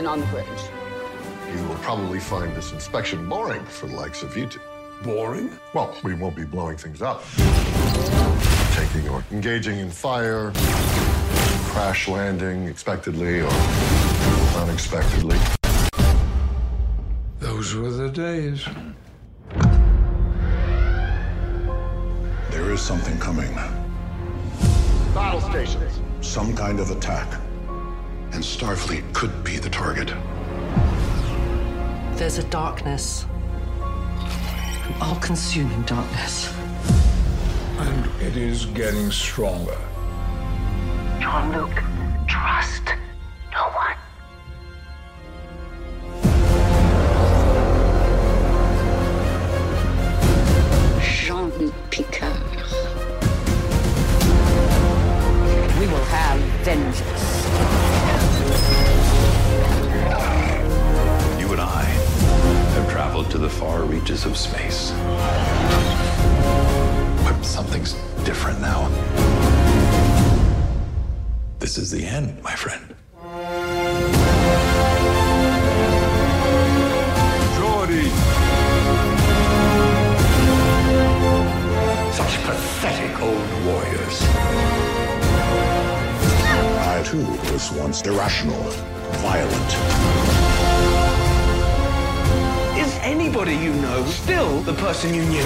Captain on the bridge. You will probably find this inspection boring for the likes of you two. Boring? Well, we won't be blowing things up. Taking or engaging in fire, crash landing expectedly or unexpectedly. Those were the days. There is something coming. Battle stations. Some kind of attack. And Starfleet could be the target. There's a darkness. An all consuming darkness. And it is getting stronger. Jean-Luc, trust no one. Jean-Luc Picard. We will have vengeance. The far reaches of space. But something's different now. This is the end, my friend. Geordi. Such pathetic old warriors. I too was once irrational, violent. Is anybody you know still the person you knew?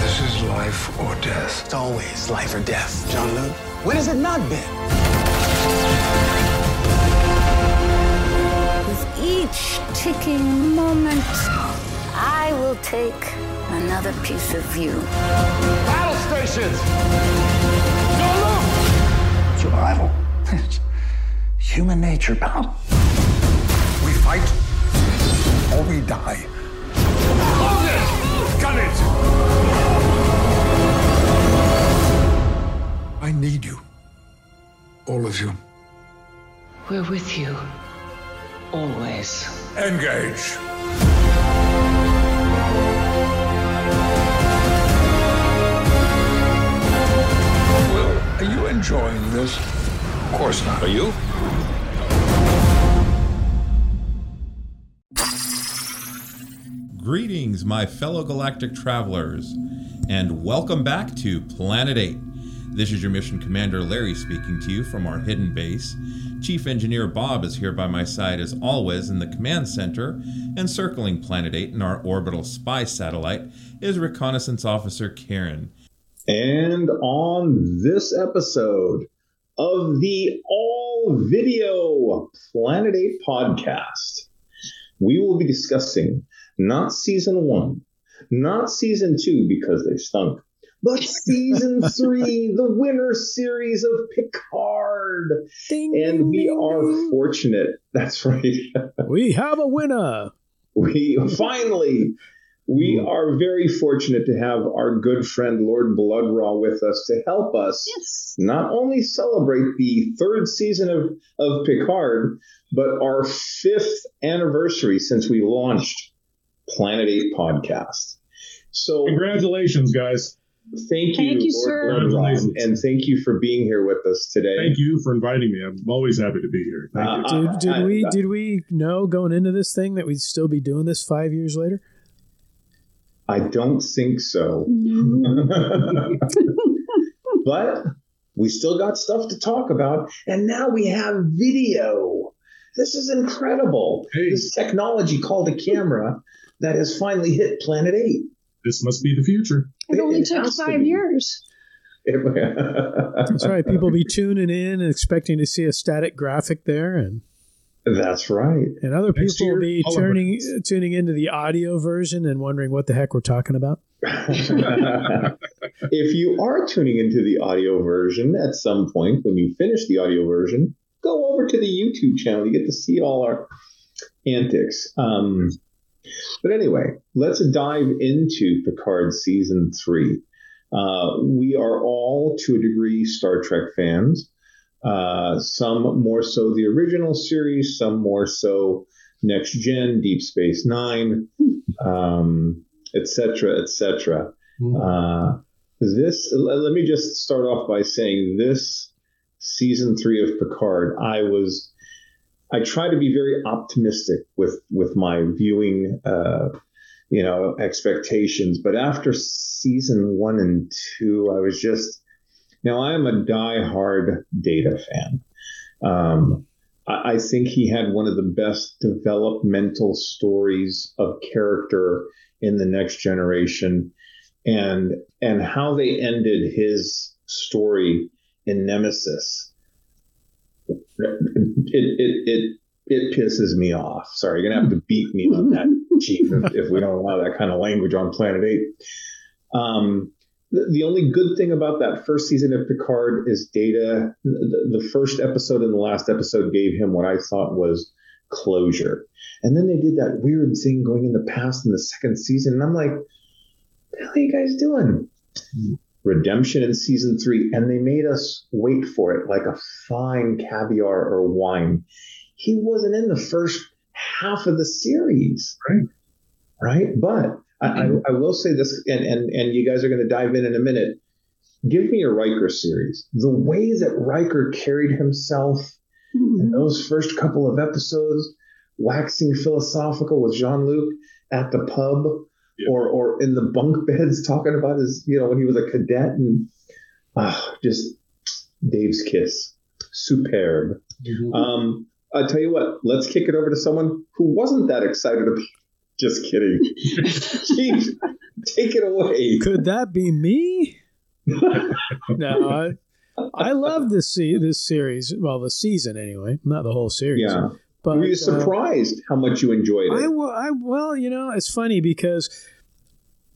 This is life or death. It's always life or death, Jean-Luc. When has it not been? With each ticking moment, I will take another piece of you. Battle stations. Survival. Human nature, pal. We fight or we die. Hold it! Gun it! I need you. All of you. We're with you. Always. Engage. Will, are you enjoying this? Of course not. Are you? Greetings, my fellow galactic travelers, and welcome back to Planet 8. This is your mission commander Larry speaking to you from our hidden base. Chief Engineer Bob is here by my side as always in the command center, and circling Planet 8 in our orbital spy satellite is Reconnaissance Officer Karen. And on this episode of the all video Planet 8 podcast, we will be discussing not season one, not season two because they stunk, but season three, the winner series of Picard. and we are fortunate. That's right. we have a winner. We finally, we hmm. are very fortunate to have our good friend Lord Blood-Rah with us to help us Yes. not only celebrate the third season of, of Picard, but our fifth anniversary since we launched Planet 8 podcast. So Congratulations, guys. thank you, Thank you, Lord sir. Blood-Rah, and thank you for being here with us today. Thank you for inviting me. I'm always happy to be here. Thank you. Uh, Did, did I- we I- did we know going into this thing that we'd still be doing this five years later? I don't think so. but we still got stuff to talk about. And now we have video. This is incredible. Hey. This technology called a camera that has finally hit Planet 8. This must be the future. It only It took has to five years. That's right. People be tuning in and expecting to see a static graphic there, and That's right. And other Next people will be all turning tuning into the audio version and wondering what the heck we're talking about. if you are tuning into the audio version at some point when you finish the audio version, go over to the YouTube channel. You get to see all our antics. Um, but anyway, let's dive into Picard season three. Uh, we are all, to a degree, Star Trek fans. Uh, some more so the original series, some more so Next Gen, Deep Space Nine, um, etc., etc. Uh, this, let me just start off by saying this season three of Picard, I was, I try to be very optimistic with with my viewing, uh, you know, expectations. But after season one and two, I was just, now I am a die-hard Data fan. Um, I, I think he had one of the best developmental stories of character in the next generation and and how they ended his story in Nemesis. It it it it pisses me off. Sorry, you're gonna have to beat me on that, Chief, if, if we don't allow that kind of language on Planet Eight. Um, the, the only good thing about that first season of Picard is Data. The, the first episode and the last episode gave him what I thought was closure, and then they did that weird thing going in the past in the second season, and I'm like, what the hell are you guys doing? Redemption in season three, and they made us wait for it like a fine caviar or wine. He wasn't in the first half of the series, right? Right, but I, I, mm-hmm. I will say this, and and and you guys are going to dive in in a minute. Give me a Riker series. The way that Riker carried himself in mm-hmm. those first couple of episodes, waxing philosophical with Jean Luc at the pub, or or in the bunk beds talking about his, you know, when he was a cadet, and ah, just Dave's kiss, superb. Um, I tell you what, let's kick it over to someone who wasn't that excited about. Just kidding, Chief. Take it away. Could that be me? no, I, I love this se- this series. Well, the season anyway, not the whole series. Yeah. But Were you uh, surprised how much you enjoyed it? I, I well, you know, it's funny because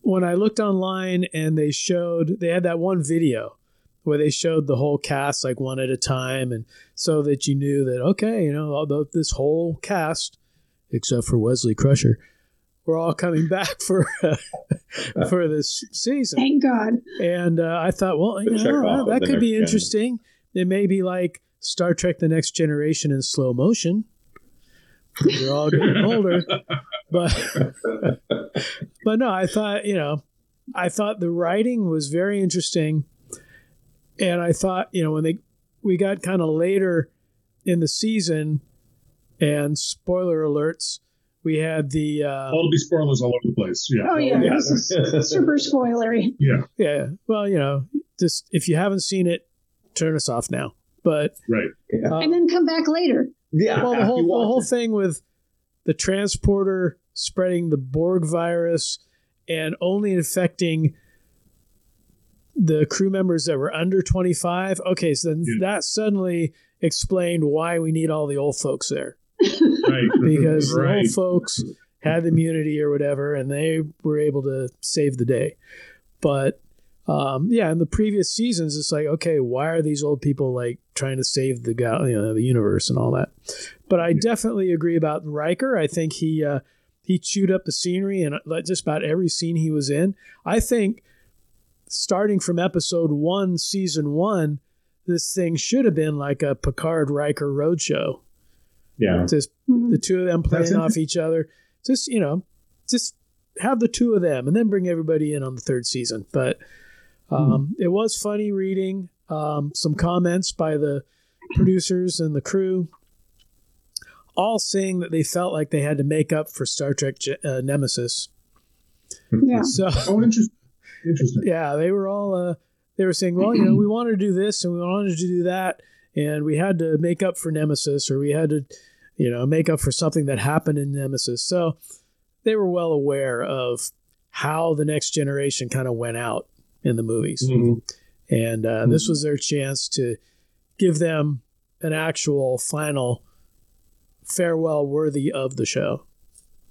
when I looked online and they showed they had that one video where they showed the whole cast like one at a time, and so that you knew that okay, you know, although this whole cast except for Wesley Crusher, we're all coming back for for this season. Thank God. And uh, I thought, well, you know, off that could be next gen. interesting. It may be like Star Trek: The Next Generation in slow motion. They're all getting older, but but no, I thought you know, I thought the writing was very interesting, and I thought you know when they we got kind of later in the season, and spoiler alerts, we had the uh, All to be spoilers all over the place. Yeah. Oh yeah, this is super spoilery. Yeah. Yeah. Well, you know, just if you haven't seen it, turn us off now. But Right. uh, and then come back later. Yeah. well, the whole the whole it. thing with the transporter spreading the Borg virus and only infecting the crew members that were under 25. Okay, so then that suddenly explained why we need all the old folks there Right. because the old folks had immunity or whatever, and they were able to save the day. But um, yeah, in the previous seasons, it's like, okay, why are these old people like trying to save the gal- you know, the universe and all that? But I definitely agree about Riker. I think he uh, he chewed up the scenery and uh, just about every scene he was in. I think starting from episode one, season one, this thing should have been like a Picard Riker roadshow Yeah. just Mm-hmm. the two of them playing off each other. Just you know, just have the two of them, and then bring everybody in on the third season. But um, it was funny reading um, some comments by the producers and the crew, all saying that they felt like they had to make up for Star Trek uh, Nemesis. Yeah. So Oh, interesting. Interesting. yeah, they were all uh, they were saying, well, you know, we wanted to do this and we wanted to do that, and we had to make up for Nemesis, or we had to, you know, make up for something that happened in Nemesis. So they were well aware of how the next generation kind of went out in the movies, Mhm. and uh, this was their chance to give them an actual final farewell worthy of the show.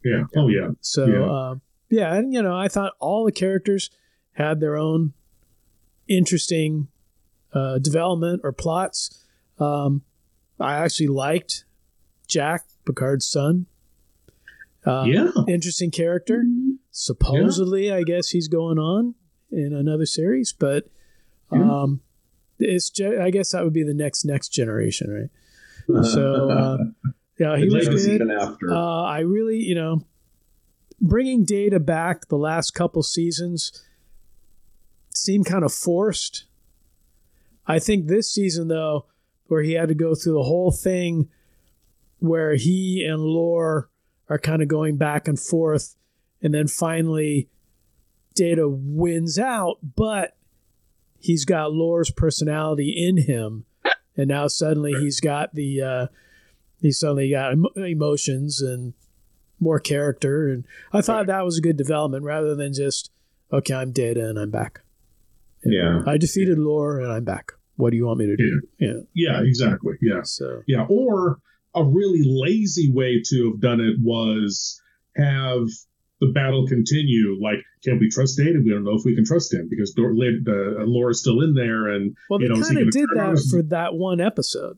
Yeah. Oh yeah. So Yeah. yeah. Um, yeah, and you know, I thought all the characters had their own interesting uh, development or plots. Um, I actually liked Jack Picard's son. Uh, Yeah. interesting character. Supposedly, I guess he's going on in another series, but um, it's ge- I guess that would be the next next generation, right? So uh, yeah, he was good. even after. Uh, I really, you know, bringing Data back the last couple seasons seemed kind of forced. I think this season, though, where he had to go through the whole thing, where he and Lore are kind of going back and forth, and then finally Data wins out, but he's got Lore's personality in him, and now suddenly he's got the uh, he's suddenly got emo- emotions and more character, and I thought that was a good development rather than just okay, I'm Data and I'm back. Yeah. I defeated Lore and I'm back. What do you want me to do? Yeah. Yeah, exactly. Yeah. So Yeah. Or a really lazy way to have done it was have the battle continue. Like, can we trust Data? We don't know if we can trust him because Dor- uh, Lore's still in there, and Well, you they know, is he kind of did that us? for that one episode.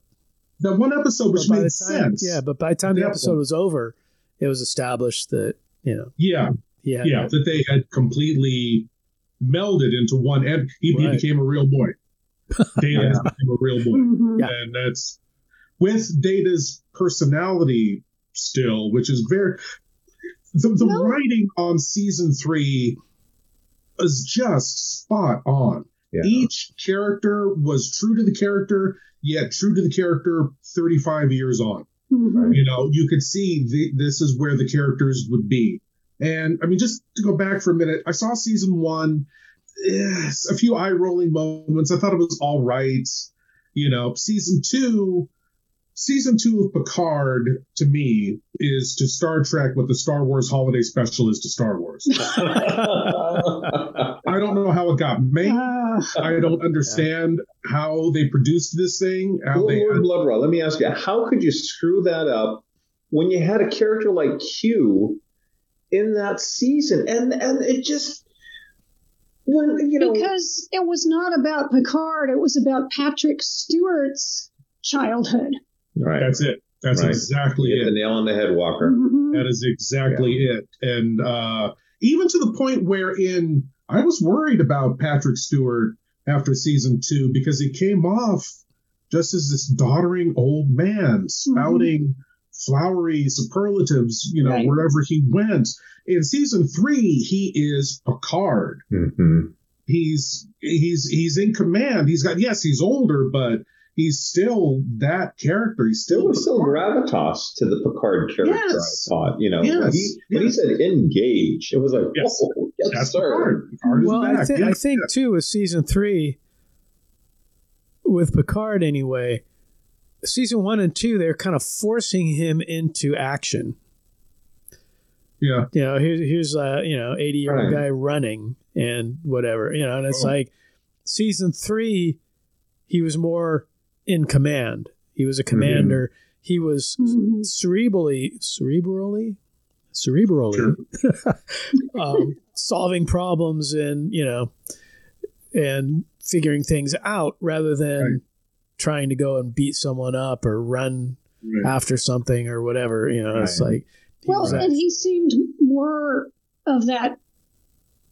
that one episode, which made time, sense. yeah, but by the time the That episode one. was over, it was established that you know Yeah. he had yeah, that they had completely melded into one, and he, he Right. became a real boy. Data has Yeah. become a real boy, Mhm. Yeah. and that's with Data's personality still, which is very the, the No. writing on season three is just spot on. Yeah. Each character was true to the character, yet true to the character 35 years on. Mhm. You know, you could see the, this is where the characters would be. And I mean, just to go back for a minute, I saw season one, yes, a few eye rolling moments. I thought it was all right. You know, season two, season two of Picard to me is to Star Trek what the Star Wars holiday special is to Star Wars. I don't know how it got made. Ah, I don't understand how they produced this thing. How they Lord Blood-Rah, let me ask you, how could you screw that up when you had a character like Q in that season? And and it just when you know because it was not about Picard, it was about Patrick Stewart's childhood. Right, That's it. That's Right. exactly hit it. the nail on the head, Walker. Mhm. That is exactly it. And uh, even to the point wherein I was worried about Patrick Stewart after season two because he came off just as this doddering old man spouting flowery superlatives, you know, Right. wherever he went. In season three, he is Picard. hmm He's he's he's in command. He's got yes, he's older, but he's still that character. He's There still was still gravitas to the Picard character. Yes. I thought, you know, when Yes. he when he said engage, it was like, Yes. whoa, yes, That's sir. Picard. Picard well, I, back. thi- I think too with season three, with Picard anyway, season one and two, they're kind of forcing him into action. Yeah. You know, here's here's a you know eighty year old Right. guy running and whatever. You know, and it's Oh. like season three, he was more in command. He was a commander. He was Mhm. cerebrally, cerebrally, cerebrally, um, solving problems and you know, and figuring things out rather than Right. trying to go and beat someone up or run Right. after something or whatever. You know, it's Right. like he Well, was and he seemed more of that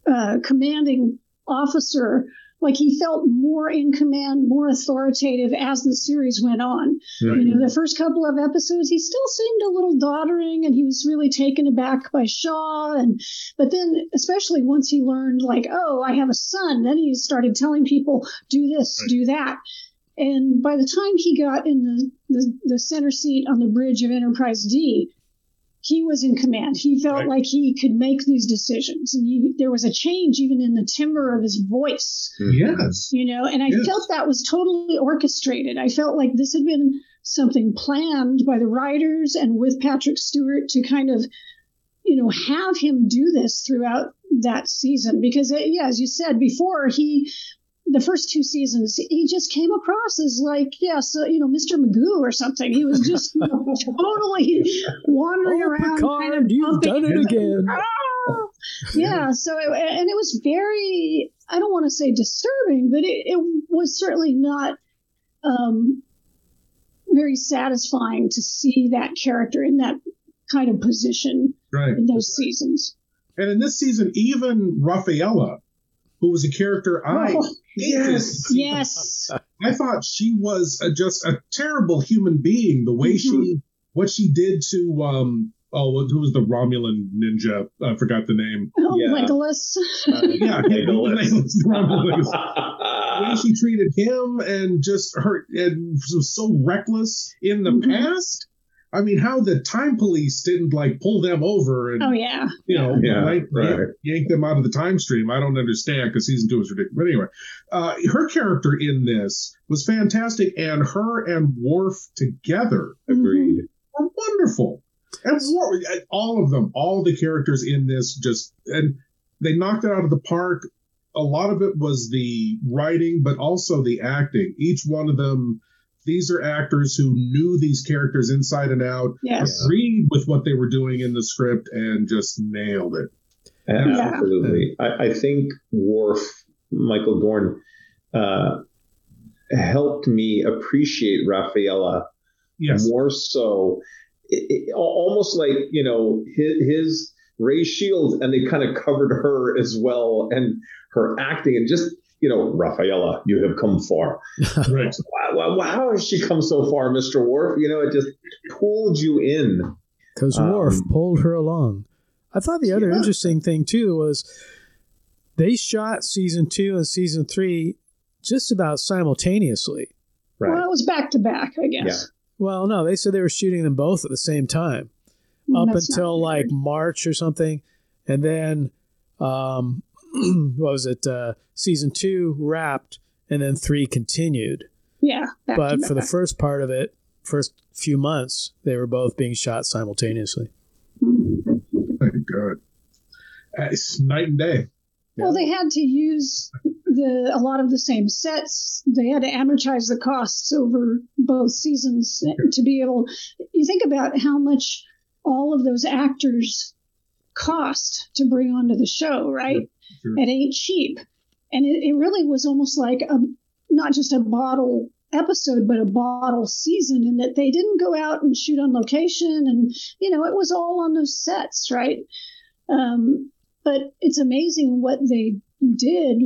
uh, commanding officer. Like he felt more in command, more authoritative as the series went on. Right. You know, the first couple of episodes, he still seemed a little doddering, and he was really taken aback by Shaw. And but then, especially once he learned, like, oh, I have a son, then he started telling people, do this, Right. do that. And by the time he got in the, the, the center seat on the bridge of Enterprise D, he was in command. He felt Right. like he could make these decisions, and he, there was a change even in the timbre of his voice Yes. you know and i Yes. felt that was totally orchestrated i felt like this had been something planned by the writers and with patrick stewart to kind of you know have him do this throughout that season because uh, yeah as you said before he the first two seasons, he just came across as like, yes, uh, you know, Mr. Magoo or something. He was just you know, totally wandering oh, around. Picard, kind of you've done it again. Ah! yeah. So, it, and it was very, I don't want to say disturbing, but it, it was certainly not um, very satisfying to see that character in that kind of position right, in those right. seasons. And in this season, even Rafaela, who was a character I oh, yes, yes, I thought she was a, just a terrible human being. The way mm-hmm. she, what she did to, um, oh, who was the Romulan ninja? I forgot the name. Oh, yeah. Legolas. Uh, yeah, Legolas. Legolas. the way she treated him and just her, and was so reckless in the mm-hmm. past. I mean, how the time police didn't like pull them over and oh yeah, you know, yeah, like, right. yank, yank, them out of the time stream. I don't understand because season two is ridiculous. But anyway, uh, her character in this was fantastic, and her and Worf together agreed mm-hmm. were wonderful. And Worf, all of them, all the characters in this just and they knocked it out of the park. A lot of it was the writing, but also the acting. Each one of them these are actors who knew these characters inside and out, yes. agreed with what they were doing in the script, and just nailed it. Absolutely. Yeah. I, I, think Worf, Michael Dorn, uh, helped me appreciate Rafaela yes. more so. It, it, almost like, you know, his, his Ray Shields, and they kind of covered her as well, and her acting, and just you know, Rafaela, you have come far. right. Wow, how has she come so far, Mr. Worf? You know, it just pulled you in. Because um, Worf pulled her along. I thought the other yeah. interesting thing, too, was they shot season two and season three just about simultaneously. Right. Well, it was back to back, I guess. Yeah. Well, no, they said they were shooting them both at the same time up until like March or something. And then um, what was it? Uh, season two wrapped, and then three continued. Yeah. But for the first part of it, first few months, they were both being shot simultaneously. Thank God. It's night and day. Well, they had to use the a lot of the same sets. They had to amortize the costs over both seasons to be able. You think about how much all of those actors cost to bring onto the show, right? Sure. It ain't cheap. And it, it really was almost like a not just a bottle episode, but a bottle season in that they didn't go out and shoot on location. And, you know, it was all on those sets, right? Um, but it's amazing what they did.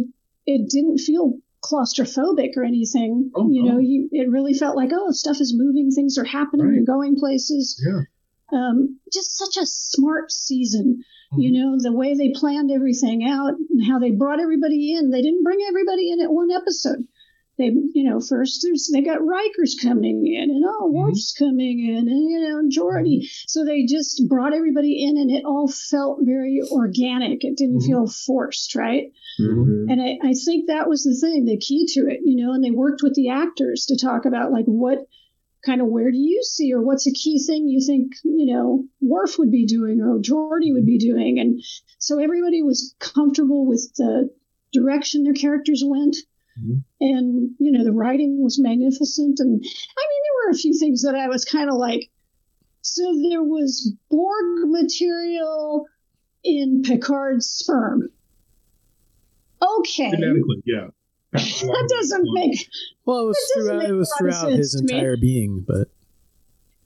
It didn't feel claustrophobic or anything. Oh, you know, you, it really felt like, oh, stuff is moving, things are happening, right. you're going places. Yeah. Um, just such a smart season. Mm-hmm. You know, the way they planned everything out and how they brought everybody in. They didn't bring everybody in at one episode. They, you know, first there's they got Riker's coming in, and oh, mm-hmm. Worf's coming in, and you know, Geordi. Mm-hmm. So they just brought everybody in, and it all felt very organic. It didn't mm-hmm. feel forced, right? Mm-hmm. And I, I think that was the thing, the key to it, you know. And they worked with the actors to talk about like what kind of where do you see or what's a key thing you think you know Worf would be doing or Geordi would be doing, and so everybody was comfortable with the direction their characters went. Mm-hmm. And you know the writing was magnificent, and I mean there were a few things that I was kind of like. So there was Borg material in Picard's sperm. Okay. Genetically, yeah that doesn't make. Well, it was throughout. It was throughout his entire being, but.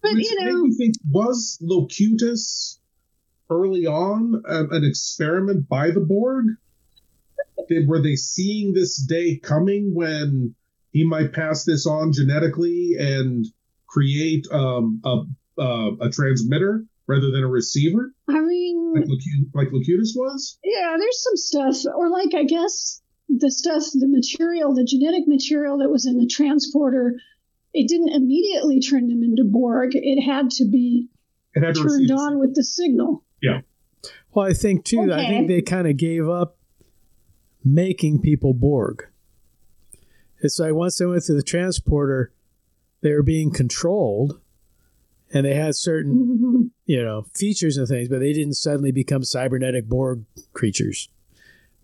But Which you know, me think was Locutus early on an experiment by the Borg? Did, were they seeing this day coming when he might pass this on genetically and create um, a uh, a transmitter rather than a receiver? I mean, like, Locutus, like Locutus was. Yeah, there's some stuff, or like I guess the stuff, the material, the genetic material that was in the transporter, it didn't immediately turn them into Borg. It had to be had to turned on with the signal. Yeah. Well, I think too. Okay. I think they kind of gave up making people Borg. It's like once they went through the transporter, they were being controlled, and they had certain, mm-hmm. you know, features and things, but they didn't suddenly become cybernetic Borg creatures.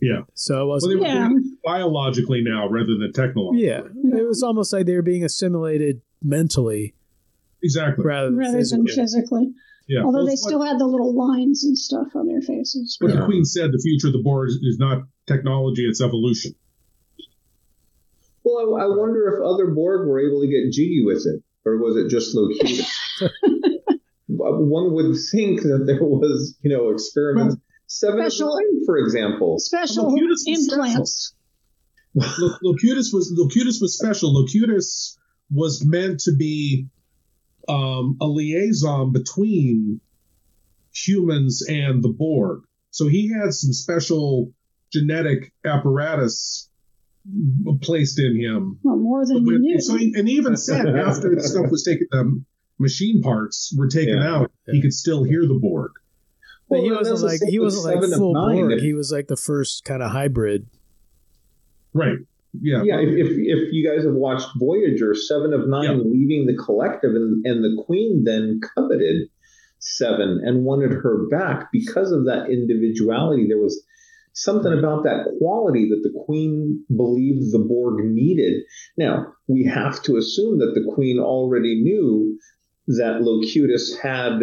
Yeah. So it wasn't. Well, they, yeah. Biologically now rather than technologically. Yeah, it was almost like they were being assimilated mentally, exactly, rather than rather physically. than physically. Yeah. Although Well, they it's still had the little lines and stuff on their faces. But the Queen said the future of the Borg is, is not technology; it's evolution. Well, I, I wonder if other Borg were able to get jiggy with it, or was it just Locutus? One would think that there was, you know, experiments. Seven of Special- nine, for example. Special Locutus implants. Lo- Locutus was Locutus was special. Locutus was meant to be um, a liaison between humans and the Borg. So he had some special genetic apparatus placed in him. Well, more than we knew. So he, and he even said after the stuff was taken, the machine parts were taken Yeah. out, he could still hear the Borg. But he wasn't that's the like he wasn't like full Nine. Borg. If- He was like the first kind of hybrid. Right. Yeah. Yeah, if, if, if you guys have watched Voyager, Seven of Nine Yeah. leaving the collective, and, and the Queen then coveted Seven and wanted her back because of that individuality. There was something about that quality that the Queen believed the Borg needed. Now, we have to assume that the Queen already knew that Locutus had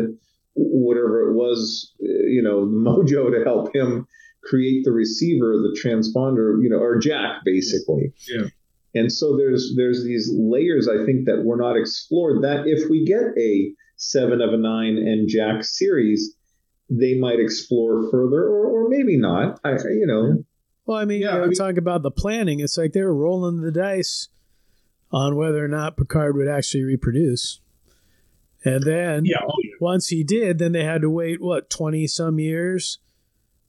whatever it was, uh, you know, mojo to help him create the receiver, the transponder, you know, or Jack, basically. Yeah. And so there's there's these layers I think that were not explored. That if we get a seven of a nine and Jack series, they might explore further, or, or maybe not. I you know. Well, I mean, Yeah, you know, I mean- talk about the planning. It's like they were rolling the dice on whether or not Picard would actually reproduce. And then Yeah. Oh, yeah. Once he did, then they had to wait what twenty some years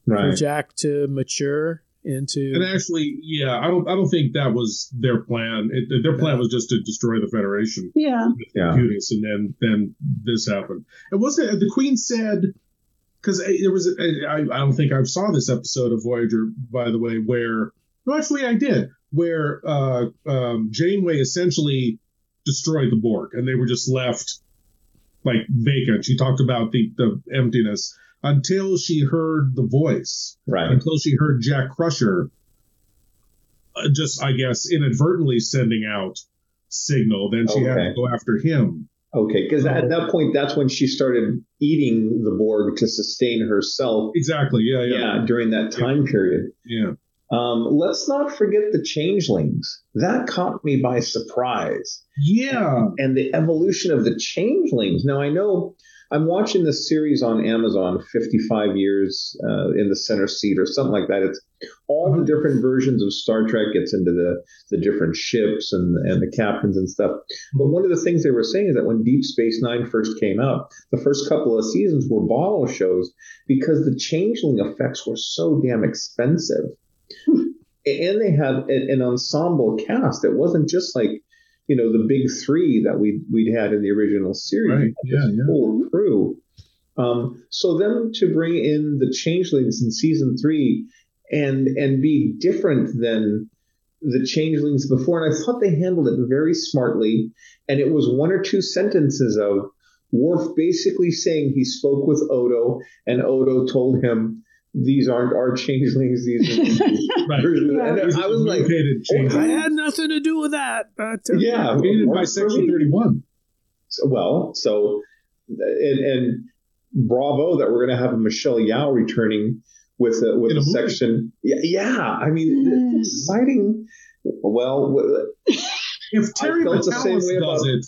for Jack to mature into. And actually, yeah, I don't I don't think that was their plan. It, their plan was just to destroy the Federation. Yeah. Yeah. Locutus, and then then this happened. It wasn't the Queen said because there was a, I, I don't think I saw this episode of Voyager by the way where no actually I did where uh, um, Janeway essentially destroyed the Borg and they were just left like vacant. She talked about the the emptiness until she heard the voice Right. until she heard Jack Crusher uh, just I guess inadvertently sending out signal. Then she had to go after him. Okay, because at that point, that's when she started eating the Borg to sustain herself. Exactly. Yeah. Yeah. Yeah, during that time period. Yeah. Um, let's not forget the changelings. That caught me by surprise. Yeah. And the evolution of the changelings. Now, I know I'm watching this series on Amazon, 55 Years uh, in the Center Seat or something like that. It's all the different versions of Star Trek gets into the, the different ships and, and the captains and stuff. But one of the things they were saying is that when Deep Space Nine first came out, the first couple of seasons were bottle shows because the changeling effects were so damn expensive and they had an, ensemble cast. It wasn't just like you know the big three that we we'd had in the original series. Right. Yeah, yeah. Full crew. Um, so them to bring in the changelings in season three and and be different than the changelings before, and I thought they handled it very smartly. And it was one or two sentences of Worf basically saying he spoke with Odo, and Odo told him. These aren't our changelings. These are Right. versions." Yeah. And I was like, Mutated I had nothing to do with that. But uh, yeah, Created by Section 31. So- well, so and and bravo that we're going to have a Michelle Yeoh returning with a, with In a, a section. Yeah, yeah, I mean, it's exciting. Well, w- If Terry felt the same Matalas way does about- it,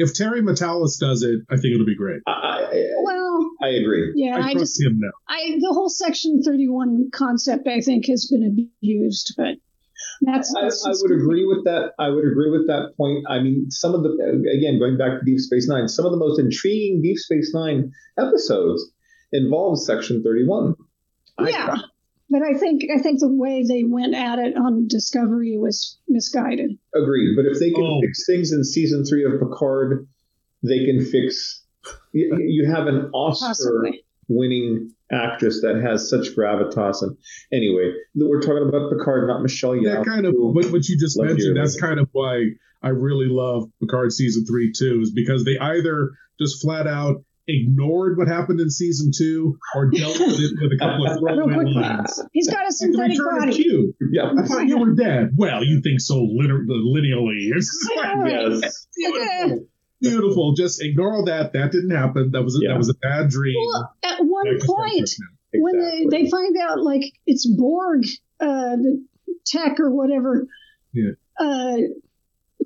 if Terry Matalas does it, I think it'll be great. I, I, Well, I agree. yeah, I I, trust just him now. I the whole Section Thirty One concept I think has been abused, but that's, I, that's I just- would agree with that. I would agree with that point. I mean, some of the again going back to Deep Space Nine, some of the most intriguing Deep Space Nine episodes involve Section Thirty One. Yeah, but I think I think the way they went at it on Discovery was misguided. Agreed. But if they can Oh. fix things in season three of Picard, they can fix. You, you have an Oscar-winning actress that has such gravitas. And anyway, we're talking about Picard, not Michelle Yeoh. That kind of who- what, what you just mentioned. That's kind of why I really love Picard season three too, is because they either just flat out ignored what happened in season two or dealt with it with a couple of throwaway lines. he's got a Like the synthetic return body. Q. Yeah. I thought you were dead. Well, you think so liter- lineally. It's just like, Yes. beautiful. Beautiful. Just ignore all that. That didn't happen. That was a, Yeah. that was a bad dream. Well, at one Back point, Trek now. when they, they find out like it's Borg, uh, the tech or whatever, Yeah. uh,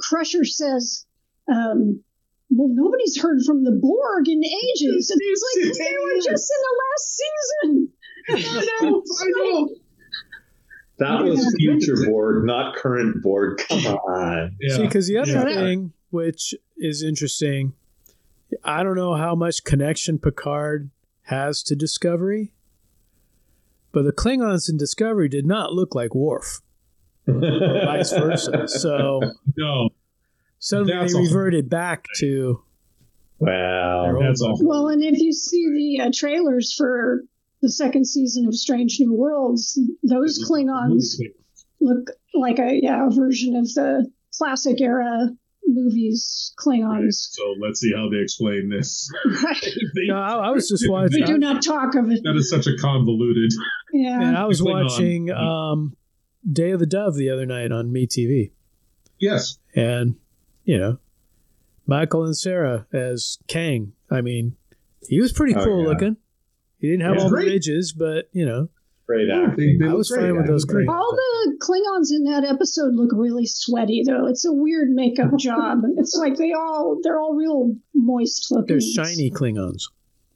Crusher says, um, "Well, nobody's heard from the Borg in ages." And it's like they were just in the last season. I know. I know. That was future Borg, not current Borg. Come on. Yeah. See, because the other Yeah. thing, which is interesting, I don't know how much connection Picard has to Discovery, but the Klingons in Discovery did not look like Worf, vice versa. So no. Suddenly That's they a- reverted back to Wow. That's all. Well, and if you see the uh, trailers for the second season of Strange New Worlds, those Klingons look like a yeah a version of the classic era movies Klingons. So let's see how they explain this. They- No, I, I was just watching We do not talk of it. that is such a convoluted. Yeah. Man, I was Klingon. watching um, Day of the Dove the other night on MeTV, Yes. and you know, Michael and Sarah as Kang. I mean, he was pretty Oh, cool yeah. looking. He didn't have Yeah. all the Great. ridges, but you know, Great acting. They, they I was great. fine with those great. All the Klingons in that episode look really sweaty, though. It's a weird makeup job. It's like they all they're all real moist looking. they're shiny Klingons.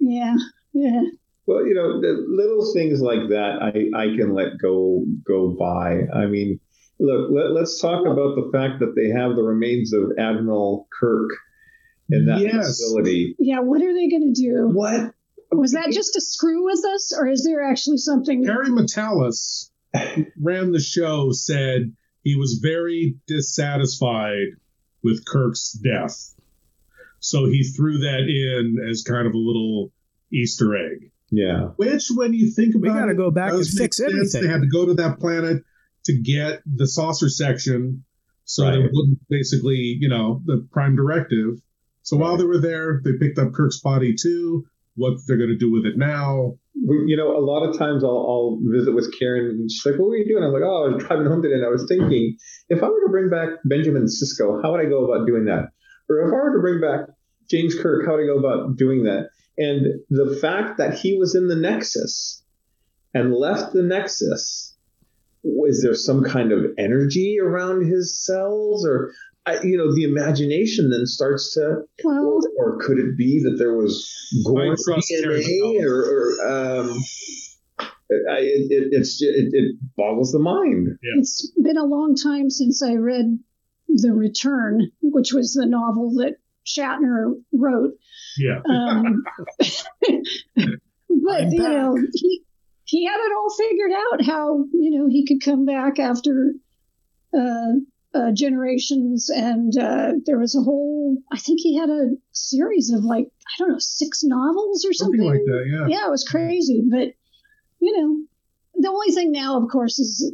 Yeah, yeah. Well, you know, the little things like that, I, I can let go go by. I mean, look, let, let's talk about the fact that they have the remains of Admiral Kirk in that Yes. facility. Yeah, what are they going to do? What? Was that just to screw with us, or is there actually something? Terry Matalas ran the show, said he was very dissatisfied with Kirk's death. So he threw that in as kind of a little Easter egg. Yeah. Which, when you think about We gotta it, go back and fix sense. everything. They had to go to that planet to get the saucer section, so they wouldn't basically, you know, the prime directive. So while they were there, they picked up Kirk's body too. What they're going to do with it now? We, you know, a lot of times I'll, I'll visit with Karen and she's like, What were you doing? I'm like, Oh, I was driving home today and I was thinking, if I were to bring back Benjamin Sisko, how would I go about doing that? Or if I were to bring back James Kirk, how would I go about doing that? And the fact that he was in the Nexus and left the Nexus, was there some kind of energy around his cells? Or, I, you know, the imagination then starts to Well, or could it be that there was Gorn trust Karen DNA or, or um, I, it, it, it's it, it boggles the mind. it's been a long time since I read The Return, which was the novel that Shatner wrote. Yeah. Um, but I'm you know, he he had it all figured out how you know he could come back after uh, uh, generations, and uh, there was a whole. I think he had a series of like I don't know six novels or something. Something like that, yeah. Yeah, it was crazy, but you know, the only thing now, of course, is.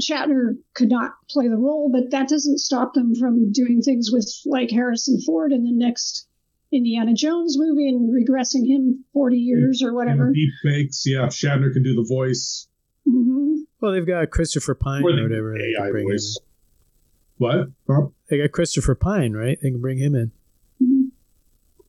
Shatner could not play the role, but that doesn't stop them from doing things with like Harrison Ford in the next Indiana Jones movie and regressing him 40 years or whatever. Deep fakes. Yeah. Shatner can do the voice. hmm Well, they've got Christopher Pine Or or, the whatever. They can AI bring him voice. What? Bob? They got Christopher Pine, right? They can bring him in.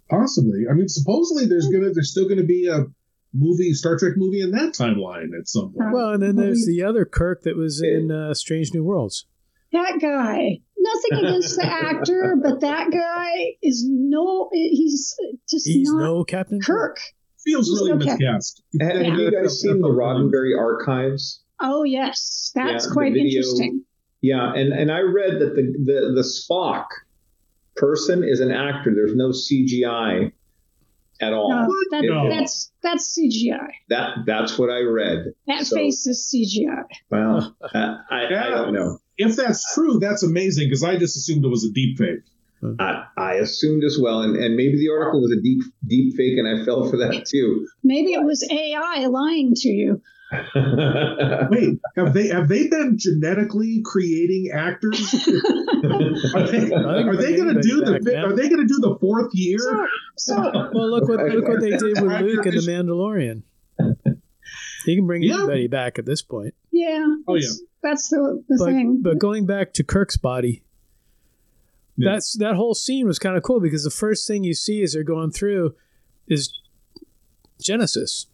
Possibly. I mean, supposedly there's gonna there's still gonna be a movie, Star Trek movie in that timeline at some point. Well, and then there's the other Kirk that was in uh, Strange New Worlds. That guy, nothing against the actor, but that guy is no, he's just He's not no Captain Kirk. Feels He's really okay. miscast. Have have you guys seen the Roddenberry archives? Oh, yes, that's Yeah, the quite video- interesting. Yeah, and, and I read that the, the, the Spock person is an actor. There's no CGI at all. No, that, No. That's that's CGI. That that's what I read. That So- face is CGI. Well, uh, I, I don't know. If that's true, that's amazing because I just assumed it was a deep fake. Hmm. I, I assumed as well, and, and maybe the article was a deep deep fake, and I fell for that too. Maybe it was AI lying to you. Wait, have they have they been genetically creating actors? are they, are they going to do the now. are they going to do the fourth year? So, so Well, look what look what they did with Luke and the Mandalorian. He can bring Yeah. anybody back at this point. Yeah. Oh, that's- That's the, the But, thing. but going back to Kirk's body, Yeah. that's that whole scene was kind of cool because the first thing you see as they're going through is Genesis.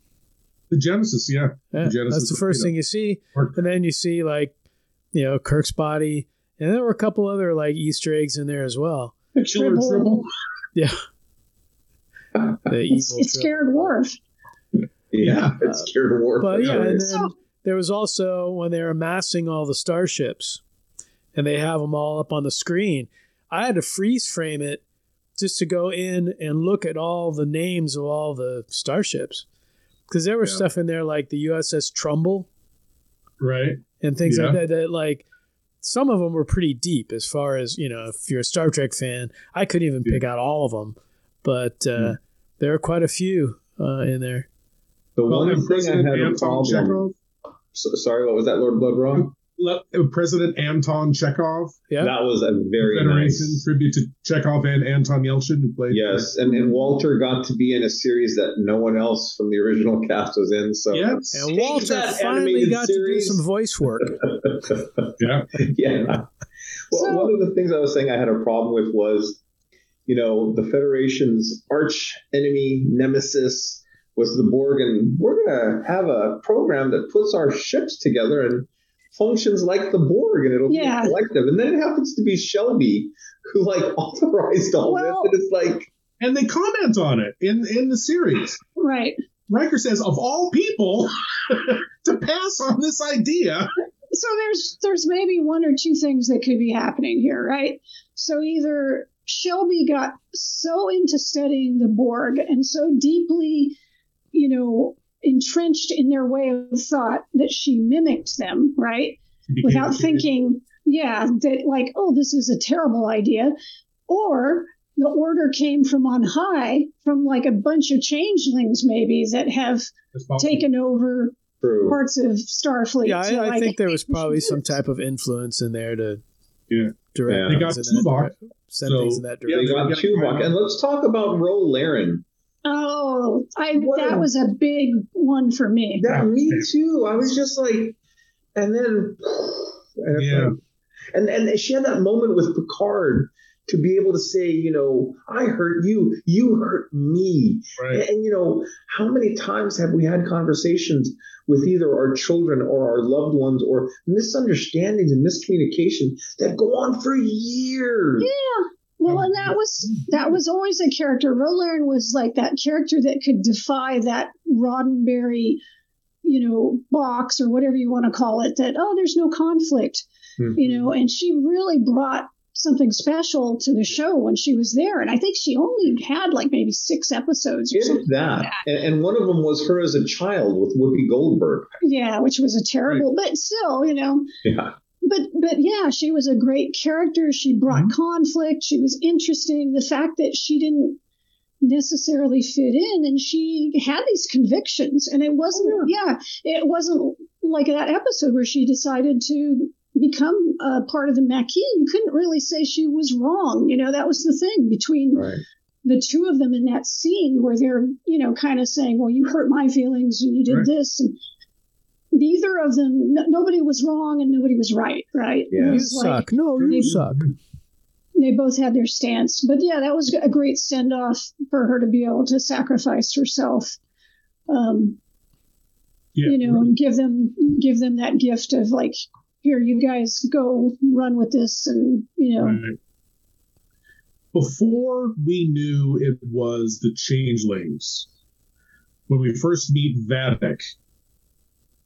The Genesis, yeah. Yeah, The Genesis that's the first you know. thing you see, Or- and then you see like, you know, Kirk's body, and there were a couple other like Easter eggs in there as well. The Killer Tribble. Tribble. Yeah, the evil. it's Tribble. scared Worf. Yeah, it's uh, scared Worf. But yeah, and Hilarious. then there was also when they were amassing all the starships, and they have them all up on the screen. I had to freeze frame it just to go in and look at all the names of all the starships, because there was Yeah. stuff in there like the USS Trumbull Right. and things like that. That like some of them were pretty deep as far as you know. If you're a Star Trek fan, I couldn't even pick out all of them, but uh, there are quite a few uh, in there. the Well, one and thing I had a problem. Chekov. So, sorry, what was that, Lord Blood-Rah? Le- uh, President Anton Chekov. Yeah, That was a very Federation nice. tribute to Chekov and Anton Yelchin, who played. Yes, and, and Walter got to be in a series that no one else from the original cast was in. So Yes. and Walter finally got series. to do some voice work. Yeah. yeah. Well, So- one of the things I was saying I had a problem with was, you know, the Federation's arch enemy nemesis was the Borg, and we're gonna have a program that puts our ships together and functions like the Borg, and it'll Yeah. be collective. And then it happens to be Shelby who like authorized all Well- this, and it's like, And they comment on it in in the series. Right. Riker says, of all people, to pass on this idea. so there's there's maybe one or two things that could be happening here, right? So either Shelby got so into studying the Borg and so deeply, you know, entrenched in their way of thought that she mimicked them, right? Became Without a- thinking, yeah, that like, oh, this is a terrible idea. Or the order came from on high, from like a bunch of changelings maybe that have taken over true. parts of Starfleet. Yeah, to, I, I like, think there was probably some type of influence in there to Yeah. direct Yeah. They things got in that dire- send so- things in that Yeah, they direction. got they Tuvok. And let's talk about Ro Laren. Oh, I What that a- was a big one for me. That Yeah. me too. I was just like, and then, and Yeah. like- and and she had that moment with Picard to be able to say, you know, I hurt you, you hurt me, Right. and, and, you know, how many times have we had conversations with either our children or our loved ones or misunderstandings and miscommunication that go on for years? Yeah. Well, and that was that was always a character. Ro Laren was like that character that could defy that Roddenberry, you know, box or whatever you want to call it. That oh, there's no conflict, hmm. you know. And she really brought something special to the show when she was there. And I think she only had like maybe six episodes or If something. that, and, and one of them was her as a child with Whoopi Goldberg. Yeah, which was a terrible, but still, you know. Yeah. But but yeah, she was a great character. She brought Mm-hmm. conflict. She was interesting. The fact that she didn't necessarily fit in and she had these convictions and it wasn't Oh, yeah. it wasn't like that episode where she decided to become a part of the Maquis. You couldn't really say she was wrong. You know, that was the thing between Right. the two of them in that scene where they're, you know, kind of saying, well, you hurt my feelings and you did Right. this. And neither of them, no, nobody was wrong and nobody was right, right? Yeah. You was like- suck. No, you they- suck. they both had their stance. But yeah, that was a great send off for her to be able to sacrifice herself. Um, Yeah. you know, and give them give them that gift of like, here, you guys go run with this, and you know, Right. Before we knew it was the changelings, when we first meet Vatic,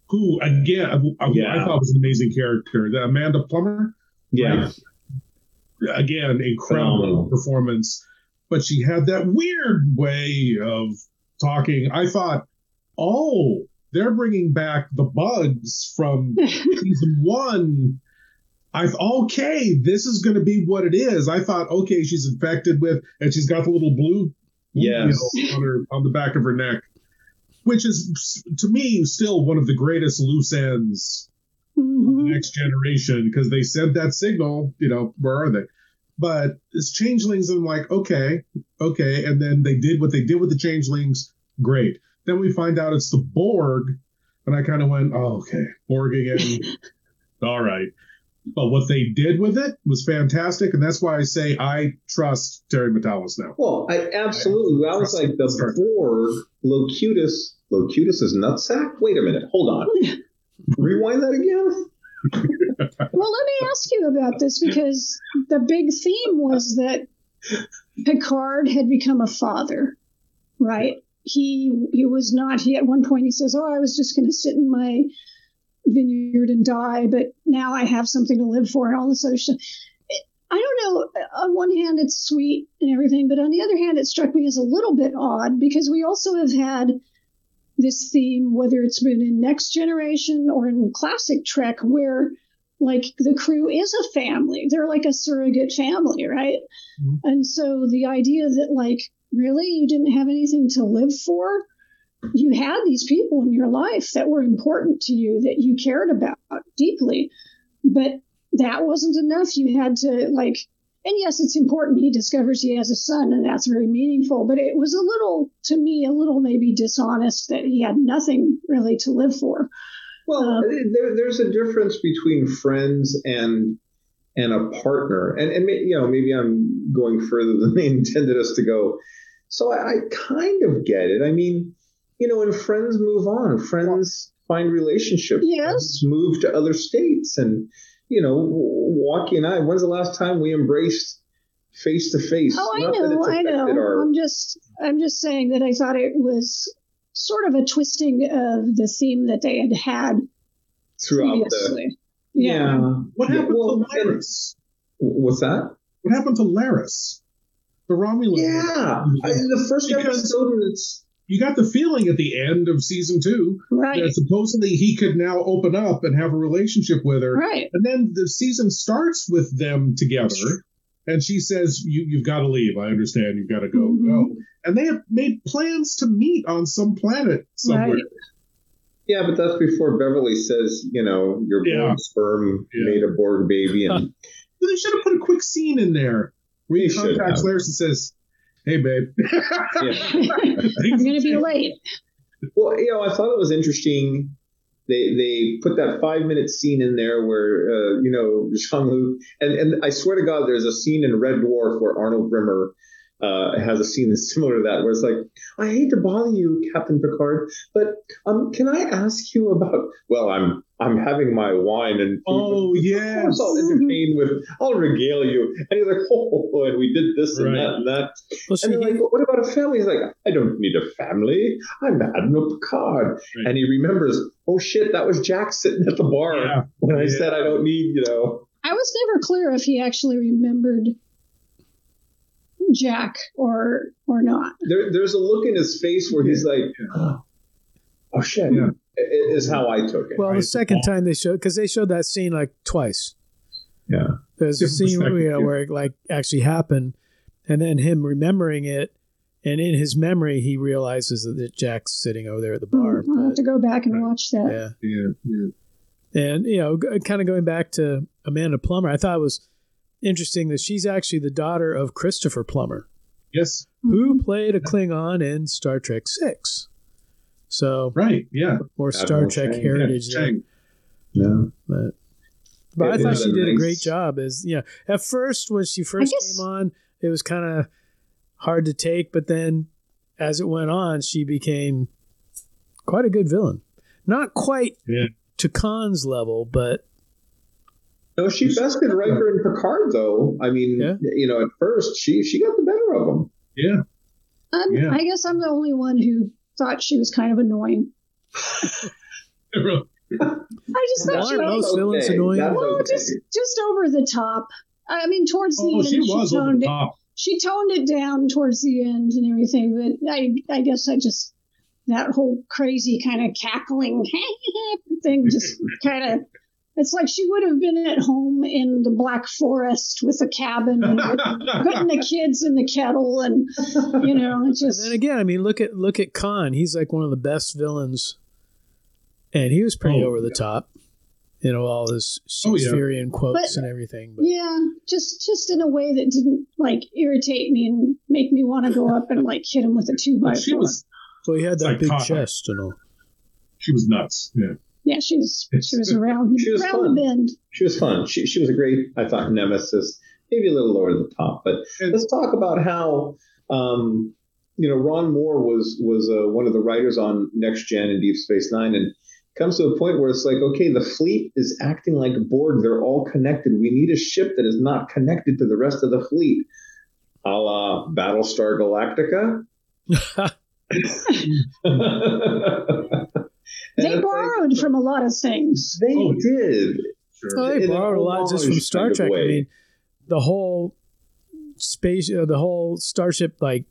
who again I, I- Yeah. I thought was an amazing character, the Amanda Plummer, Yeah. again incredible Phenomenal. performance, but she had that weird way of talking. I thought, oh, they're bringing back the bugs from season one. I thought, okay, this is going to be what it is. I thought, okay, she's infected with, and she's got the little blue, blue Yes. wheel on her on the back of her neck. Which is to me still one of the greatest loose ends mm-hmm. of the next generation because they sent that signal. You know, where are they? But it's changelings, and I'm like, okay, okay, and then they did what they did with the changelings. Great. Then we find out it's the Borg, and I kind of went, oh, okay, Borg again. All right. But what they did with it was fantastic, and that's why I say I trust Terry Matalas now. Well, I absolutely. I, I was like the Borg, Locutus. Locutus is nutsack. Wait a minute. Hold on. Rewind that again. well, let me ask you about this because the big theme was that Picard had become a father, right? He he was not. He at one point he says, "Oh, I was just going to sit in my vineyard and die, but now I have something to live for and all this other stuff. I don't know. On one hand, it's sweet and everything, but on the other hand, it struck me as a little bit odd because we also have had this theme, whether it's been in Next Generation or in classic Trek, where like the crew is a family. They're like a surrogate family, right? Mm-hmm. And so the idea that like really you didn't have anything to live for you had these people in your life that were important to you that you cared about deeply but that wasn't enough you had to like and yes it's important he discovers he has a son and that's very meaningful but it was a little to me a little maybe dishonest that he had nothing really to live for well um, there, there's a difference between friends and and a partner and and you know maybe i'm going further than they intended us to go so I, I kind of get it i mean you know, and friends move on. Friends find relationships. Yes. move to other states. And, you know, Walkie and I, when's the last time we embraced face to face? Oh, I know, I know. Our... I'm just, I'm just saying that I thought it was sort of a twisting of the theme that they had had throughout previously. the. Yeah. yeah. What happened well, to Laris? What's that? What happened to Laris? The Romulan. Yeah, I, the first because, episode, it's you got the feeling at the end of season two right. that supposedly he could now open up and have a relationship with her. Right. And then the season starts with them together. And she says, you, You've got to leave. I understand. You've got to go. Mm-hmm. Go. And they have made plans to meet on some planet somewhere. Right. Yeah, but that's before Beverly says, you know, your yeah. Borg sperm yeah. made a Borg baby. And they should have put a quick scene in there where he contacts Laris and says, hey babe. I'm gonna be late. Well you know i thought it was interesting they they put that five minute scene in there where uh, you know Jean Luc and and I swear to God, there's a scene in Red Dwarf where Arnold Rimmer uh, has a scene that's similar to that, where it's like, I hate to bother you, Captain Picard, but um, can I ask you about? Well, I'm I'm having my wine and oh yeah, I'll entertain with, I'll regale you. And he's like, oh, and we did this and that and that. Well, and they're like, well, what about a family? He's like, I don't need a family. I'm Admiral Picard. Right. And he remembers, oh shit, that was Jack sitting at the bar yeah. when I yeah. said I don't need, you know. I was never clear if he actually remembered Jack or or not. There, there's a look in his face where he's like, oh, oh shit. Yeah. Is how I took it. Well, right? the second time they showed because they showed that scene like twice. Yeah, there's a scene where, you know, where it like actually happened, and then him remembering it, and in his memory he realizes that Jack's sitting over there at the bar. Mm, I'll have to go back and watch that. Yeah, yeah, yeah. And you know, kind of going back to Amanda Plummer, I thought it was interesting that she's actually the daughter of Christopher Plummer. Yes. Who mm-hmm. played a Klingon in Star Trek Six. So right, yeah, more Star Trek Chang. heritage yeah, there. Yeah, but but it I thought she did nice. a great job. As you know, at first when she first guess... came on, it was kind of hard to take, but then as it went on, she became quite a good villain. Not quite yeah. to Khan's level, but no, she bested Riker and Picard, though. I mean, yeah. you know, at first she she got the better of them. Yeah. Um, yeah. I guess I'm the only one who thought she was kind of annoying. I just thought she was most villains annoying. Well, okay. just just over the top. I mean, towards the oh, end, she, was she toned it. Top. She toned it down towards the end and everything. But I, I guess I just that whole crazy kind of cackling thing just kind of It's like she would have been at home in the Black Forest with a cabin, and putting the kids in the kettle, and you know, it just. And then again, I mean, look at look at Khan. He's like one of the best villains, and he was pretty Oh, over the top. You know, all his Oh, yeah. Shakespearean quotes But- and everything. But Yeah, just just in a way that didn't like irritate me and make me want to go up and like hit him with a two by four. She was well, he had that big Psychotic. chest and all. she was nuts. Yeah. Yeah, she was she was around She was around fun. the bend. She was fun. She, she was a great, I thought, nemesis. Maybe a little lower than the top. But let's talk about how, um, you know, Ron Moore was was uh, one of the writers on Next Gen and Deep Space Nine, and comes to a point where it's like, okay, the fleet is acting like Borg. They're all connected. We need a ship that is not connected to the rest of the fleet, a la Battlestar Galactica. They borrowed from a lot of things. They did. Oh, they In borrowed a lot just from Star kind of Trek. I mean, the whole space, uh, the whole starship like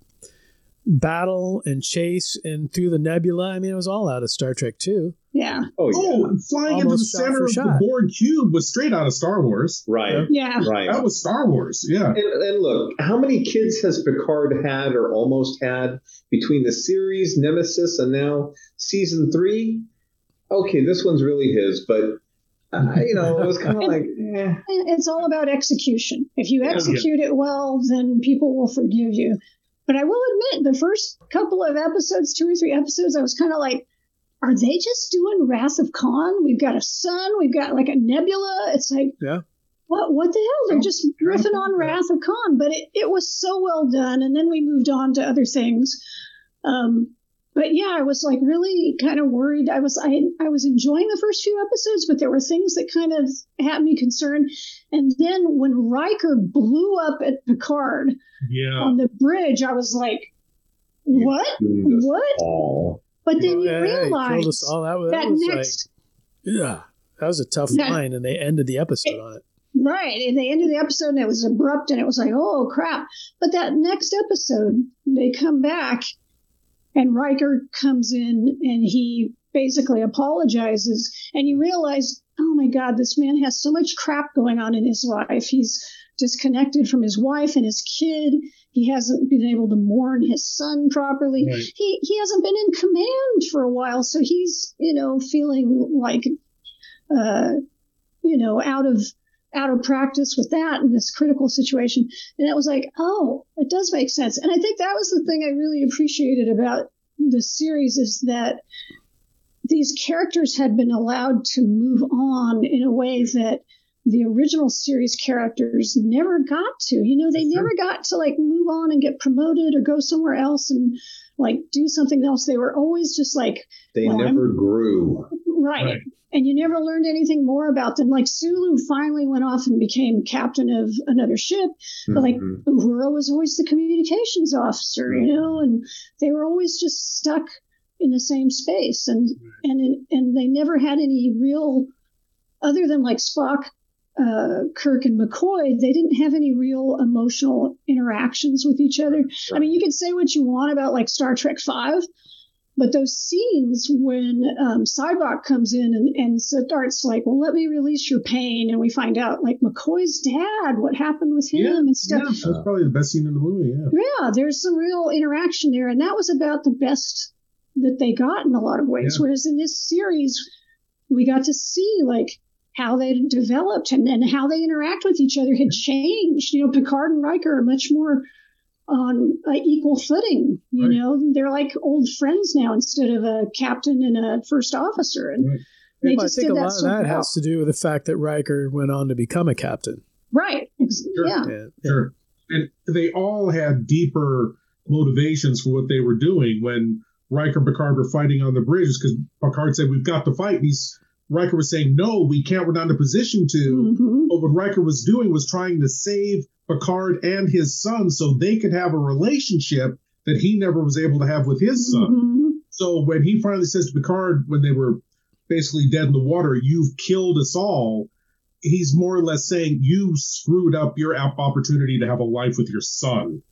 battle and chase and through the nebula. I mean, it was all out of Star Trek too. Yeah. Oh, yeah. and flying into the center of shot. the Borg cube was straight out of Star Wars. Right. Yeah. Right. That was Star Wars. Yeah. And, and look, how many kids has Picard had or almost had between the series, Nemesis, and now season three? Okay, this one's really his, but uh, you know, it was kind of like, eh. It's all about execution. If you Yeah. execute it well, then people will forgive you. But I will admit, the first couple of episodes, two or three episodes, I was kind of like, are they just doing Wrath of Khan? We've got a sun, we've got like a nebula. It's like, Yeah. what what the hell? They're just riffing on Wrath of Khan. But it, it was so well done. And then we moved on to other things. Um, but yeah, I was like really kind of worried. I was I I was enjoying the first few episodes, but there were things that kind of had me concerned. And then when Riker blew up at Picard Yeah. on the bridge, I was like, "What? What?" all. But then you realize us all. That that that was next Yeah, that was a tough That- line, and they ended the episode on it. Right. And they ended the episode and it was abrupt and it was like, oh crap. But that next episode, they come back and Riker comes in and he basically apologizes. And you realize, oh my God, this man has so much crap going on in his life. He's disconnected from his wife and his kid. He hasn't been able to mourn his son properly. Right. He he hasn't been in command for a while, so he's you know feeling like uh, you know, out of out of practice with that in this critical situation. And it was like, oh, it does make sense. And I think that was the thing I really appreciated about the series is that these characters had been allowed to move on in a way that the original series characters never got to. You know, they never got to like move on and get promoted or go somewhere else and like do something else. They were always just like They well, I'm- never grew. Right. Right. And you never learned anything more about them. Like Sulu finally went off and became captain of another ship, but like Mhm. Uhura was always the communications officer, you know, and they were always just stuck in the same space, and and and they never had any real, other than like Spock, uh, Kirk, and McCoy. They didn't have any real emotional interactions with each other. I mean, you can say what you want about like Star Trek Five, but those scenes when um, Sybok comes in and, and starts like, well, let me release your pain, and we find out like McCoy's dad, what happened with him Yeah, and yeah, stuff. that's probably the best scene in the movie. Yeah. Yeah, there's some real interaction there, and that was about the best that they got in a lot of ways. Yeah. Whereas in this series, we got to see like how they developed and, and how they interact with each other had changed. You know, Picard and Riker are much more on uh, equal footing. You Right. know, they're like old friends now instead of a captain and a first officer. And Right. they Well, I just think did a that lot of that has to do with the fact that Riker went on to become a captain. right. Sure. Yeah. Yeah. Sure. And they all had deeper motivations for what they were doing when Riker and Picard were fighting on the bridge because Picard said, We've got to fight. And he's Riker was saying, No, we can't. We're not in a position to. Mhm. But what Riker was doing was trying to save Picard and his son so they could have a relationship that he never was able to have with his son. Mhm. So when he finally says to Picard, when they were basically dead in the water, you've killed us all, he's more or less saying, You screwed up your opportunity to have a life with your son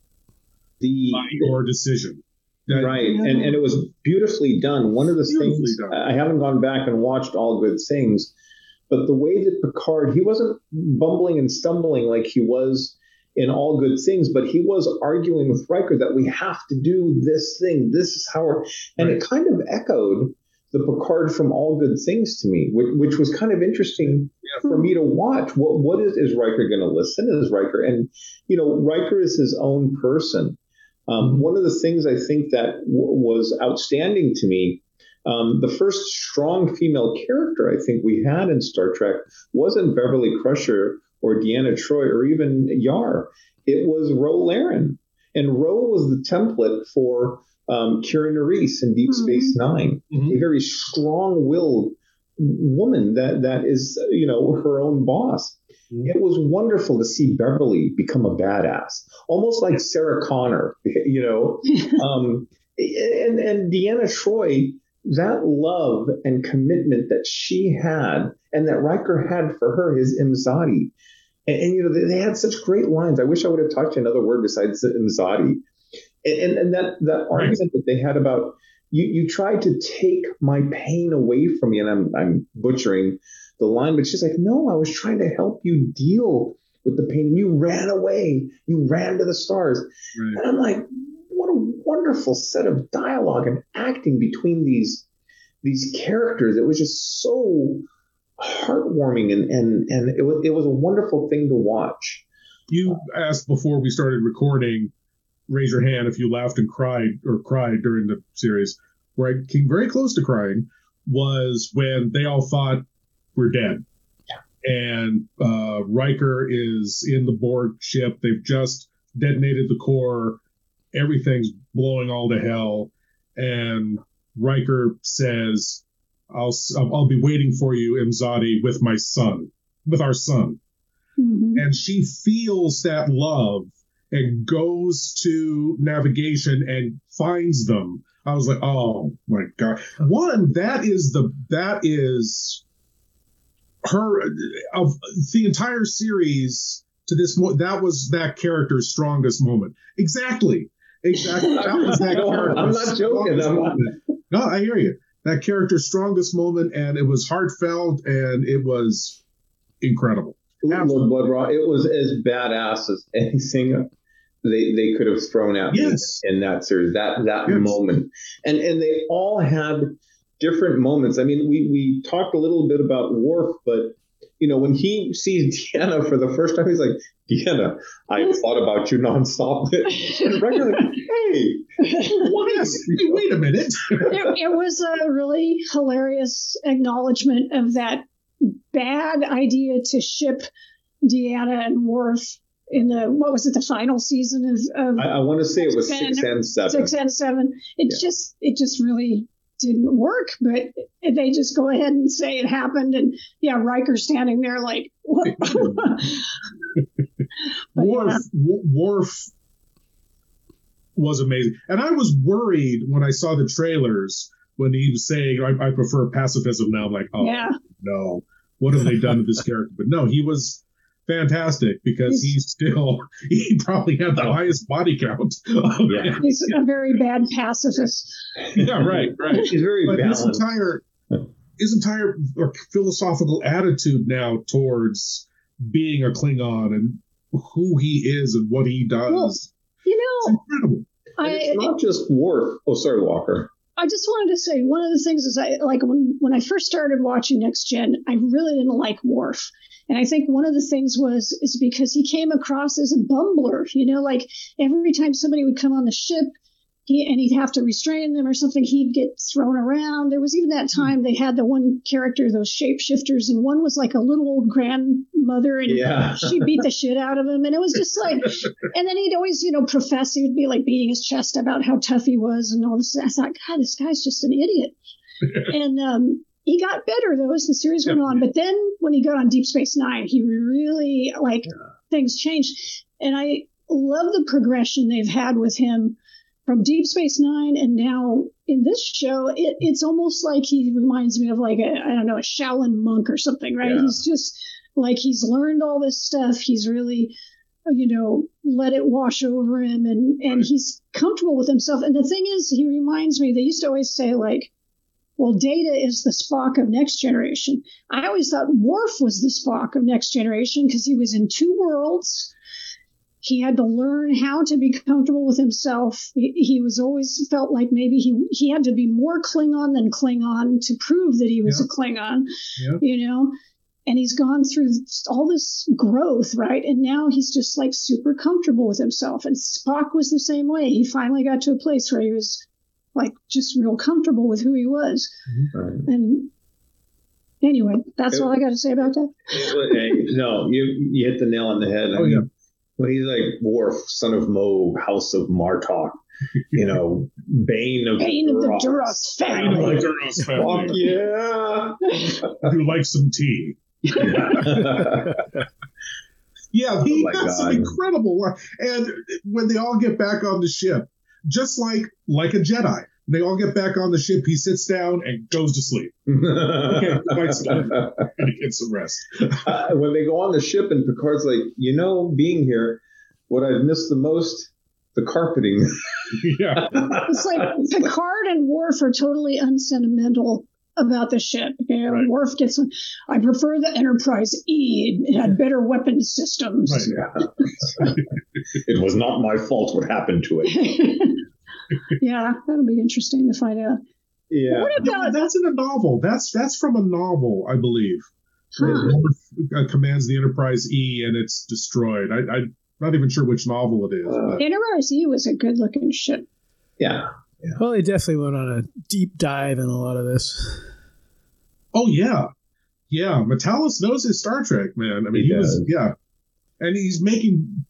The by your decision. That- right and, and it was beautifully done one of the things done. i haven't gone back and watched all good things but the way that Picard, he wasn't bumbling and stumbling like he was in all good things, but he was arguing with Riker that we have to do this thing. This is how we're, and right. it kind of echoed the Picard from All Good Things to me, which, which was kind of interesting yeah. for me to watch. What what is is Riker going to listen? Is Riker and you know Riker is his own person. Um, mm-hmm. One of the things I think that w- was outstanding to me, um, the first strong female character I think we had in Star Trek wasn't Beverly Crusher or Deanna Troi or even Yar. It was Ro Laren, and Ro was the template for um, Kira Nerys in Deep mm-hmm. Space 9 mm-hmm. a very strong-willed woman that that is you know her own boss. Mm-hmm. It was wonderful to see Beverly become a badass, almost like Sarah Connor, you know. um, and and Deanna Troi, that love and commitment that she had, and that Riker had for her, his Imzadi. And, and you know they, they, had such great lines. I wish I would have talked to another word besides Imzadi and, and that that argument that they had about you you tried to take my pain away from me, and I'm I'm butchering the line, but she's like, no, I was trying to help you deal with the pain. And you ran away. You ran to the stars. Right. And I'm like, what a wonderful set of dialogue and acting between these these characters. It was just so heartwarming and and and it was it was a wonderful thing to watch. You asked before we started recording raise your hand if you laughed and cried or cried during the series. Where I came very close to crying was when they all thought we're dead. Yeah. And uh, Riker is in the Borg ship. They've just detonated the core. Everything's blowing all to hell. And Riker says, I'll, I'll be waiting for you, Imzadi, with my son, with our son. Mm-hmm. And she feels that love and goes to navigation and finds them. I was like, oh my god! One that is the that is her of the entire series to this mo- that was that character's strongest moment. Exactly, exactly. That was that character. I'm not joking. I'm not. No, I hear you. That character's strongest moment, and it was heartfelt, and it was incredible. Absolutely. Blood-Rah. It was as badass as anything they they could have thrown at yes. me in that series that that yes. moment. And and they all had different moments. I mean we we talked a little bit about Worf but you know when he sees Deanna for the first time he's like Deanna I thought about you nonstop. And regularly hey what is wait a minute. It, it was a really hilarious acknowledgement of that bad idea to ship Deanna and Worf in the what was it the final season of, of I, I want to say it was six and seven six and seven it yeah. just it just really didn't work but they just go ahead and say it happened and yeah Riker standing there like what Worf yeah. Worf was amazing and I was worried when I saw the trailers when he was saying I, I prefer pacifism now I'm like oh yeah. no what have they done to this character but no he was fantastic because he's, he's still he probably had the highest body count. Yeah. He's a very bad pacifist. Yeah, right, right. He's very but balanced. his entire his entire uh, philosophical attitude now towards being a Klingon and who he is and what he does. Well, you know, it's incredible. I, it's not just Worf. Oh, sorry, Walker. I just wanted to say one of the things is I like when when I first started watching Next Gen, I really didn't like Worf. And I think one of the things was is because he came across as a bumbler, you know, like every time somebody would come on the ship, he, and he'd have to restrain them or something, he'd get thrown around. There was even that time they had the one character, those shapeshifters, and one was like a little old grandmother, and yeah. she beat the shit out of him. And it was just like, and then he'd always, you know, profess, he would be like beating his chest about how tough he was and all this. I thought, God, this guy's just an idiot. and um, he got better though as the series went on. But then when he got on Deep Space Nine, he really like yeah. things changed. And I love the progression they've had with him from Deep Space Nine and now in this show. It, it's almost like he reminds me of like a I don't know a Shaolin monk or something, right? Yeah. He's just like he's learned all this stuff. He's really you know let it wash over him and and right. he's comfortable with himself and the thing is he reminds me they used to always say like well, Data is the Spock of Next Generation. I always thought Worf was the Spock of Next Generation because he was in two worlds. He had to learn how to be comfortable with himself. He, he was always felt like maybe he he had to be more Klingon than Klingon to prove that he was Yeah. a Klingon. Yeah. You know, and he's gone through all this growth, right? And now he's just like super comfortable with himself. And Spock was the same way. He finally got to a place where he was like just real comfortable with who he was. Mm-hmm. And anyway, that's all I got to say about that. Hey, no, you you hit the nail on the head. I Oh, mean, yeah. When he's like Worf, son of Mogh, House of Martok, you know, Bane of Bane the Duras. Duras Bane family. of the Duras Fuck yeah. Who likes some tea? Yeah, he Oh my has some incredible work. And when they all get back on the ship, just like like a Jedi, they all get back on the ship. He sits down and goes to sleep. Okay, goodbye, son. Gotta get some rest. Uh, when they go on the ship and Picard's like, you know, being here, what I've missed the most, the carpeting. yeah. It's like Picard and Worf are totally unsentimental about the ship. You know, Right. Worf gets, I prefer the Enterprise E. It had better weapon systems. Right. Yeah. it was not my fault what happened to it. Yeah, that'll be interesting to find out. Yeah. What Yeah, about that's in a novel. That's that's from a novel, I believe. Huh. Uh, commands the Enterprise E, and it's destroyed. I, I'm not even sure which novel it is. but- Enterprise E was a good looking ship. Yeah. Well, they definitely went on a deep dive in a lot of this. Oh yeah, yeah. Matalas knows his Star Trek, man. I mean, He he, was yeah, and he's making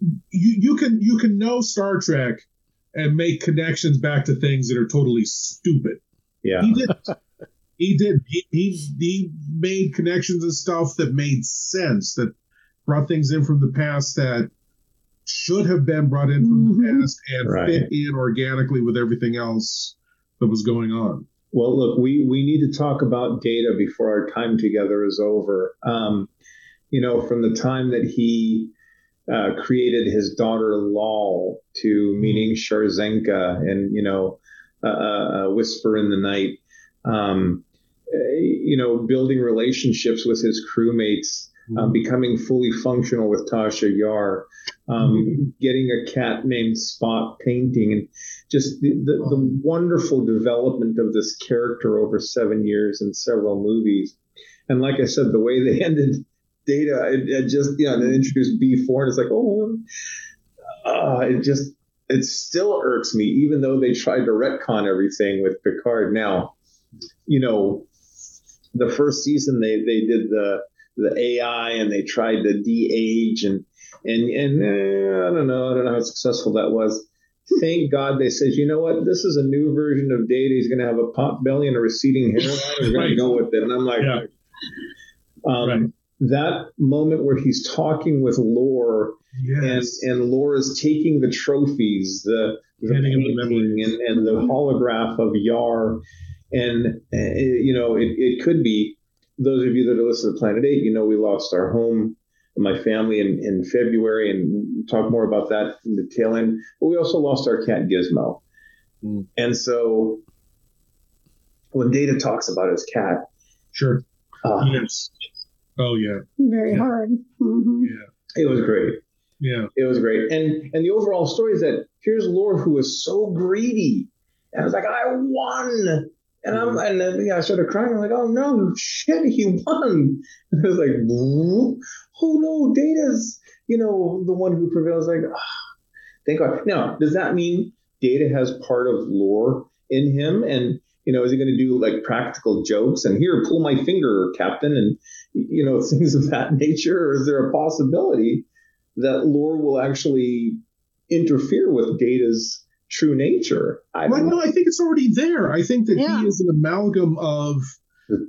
you you can you can know Star Trek and make connections back to things that are totally stupid. Yeah. He did. he did. He, he he made connections and stuff that made sense that brought things in from the past that should have been brought in from Mhm. the past and Right. fit in organically with everything else that was going on. Well, look, we, we need to talk about data before our time together is over. Um, you know, from the time that he uh, created his daughter Lal to meeting Sarjenka and, you know, uh, Whisper in the Night, um, uh, you know, building relationships with his crewmates, um, becoming fully functional with Tasha Yar, um, getting a cat named Spot painting, and just the, the, the wonderful development of this character over seven years and several movies. And like I said, the way they ended Data, it, it just, you know, they introduced B4, and it's like, oh, uh, it just, it still irks me, even though they tried to retcon everything with Picard. Now, you know, the first season they, they did the the AI and they tried to de-age and and and eh, I don't know I don't know how successful that was. Thank God they said, you know what, this is a new version of Data. He's going to have a pot belly and a receding hairline. We're going Right. to go with it. And I'm like, Yeah. um, Right. that moment where he's talking with Lore Yes. and and Lore's taking the trophies, the, the Handing him the painting and, and the holograph of Yar, and uh, you know it, it could be those of you that are listening to Planet Eight. You know we lost our home, and my family in, in February, and we'll talk more about that in the tail end. But we also lost our cat Gizmo, and so when Data talks about his cat, Sure. uh, Yes. Oh yeah. Very Yeah. hard. hmm it was great. Yeah. It was great. And and the overall story is that here's Lore who was so greedy. And I was like, I won. And I'm and then yeah, I started crying. I'm like, oh no, shit, he won. And I was like, "Whoa. oh no, Data's, you know, the one who prevails. Like, ah, thank God. Now, does that mean Data has part of Lore in him? And you know, is he going to do like practical jokes and here, pull my finger, Captain, and you know, things of that nature? Or is there a possibility that Lore will actually interfere with Data's true nature? I Well, no. I think it's already there. I think that Yeah. he is an amalgam of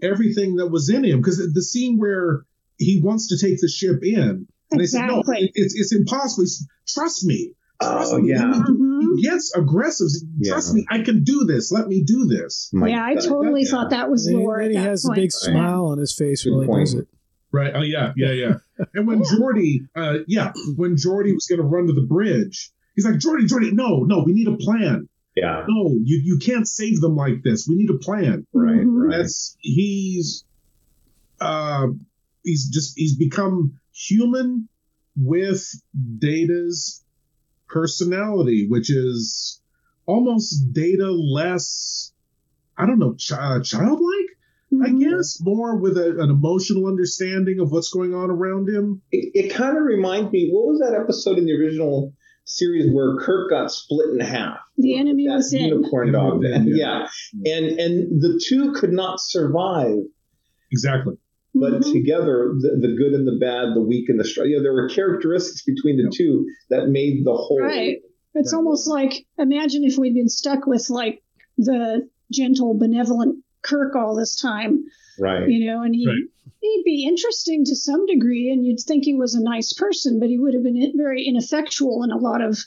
everything that was in him. Because the scene where he wants to take the ship in, and they said, "No, Exactly. it's it's impossible. It's- Trust me. Trust Oh, me." yeah. Mhm. He gets aggressive. Trust me. I can do this. Let me do this. My yeah, I totally Yeah. thought that was And he, Lore. and at he that has a big smile on his face Good while he point. does it. Right. Oh yeah, yeah, yeah. And when Geordi, uh, yeah, when Geordi was going to run to the bridge, he's like, Geordi, Geordi, no, no, we need a plan. Yeah. No, you you can't save them like this. We need a plan. Right. Right. That's he's uh he's just he's become human with Data's personality, which is almost Data less. I don't know, ch- uh, childlike. I guess more with a, an emotional understanding of what's going on around him. It, it kind of reminds me. What was that episode in the original series where Kirk got split in half? The Enemy Within. The unicorn dog. yeah, and and the two could not survive. Exactly. But Mm-hmm. together, the, the good and the bad, the weak and the strong. You know, there were characteristics between the two that made the whole. Right. It's almost like imagine if we'd been stuck with like the gentle, benevolent Kirk all this time. Right. You know, and he Right. he'd be interesting to some degree, and you'd think he was a nice person, but he would have been very ineffectual in a lot of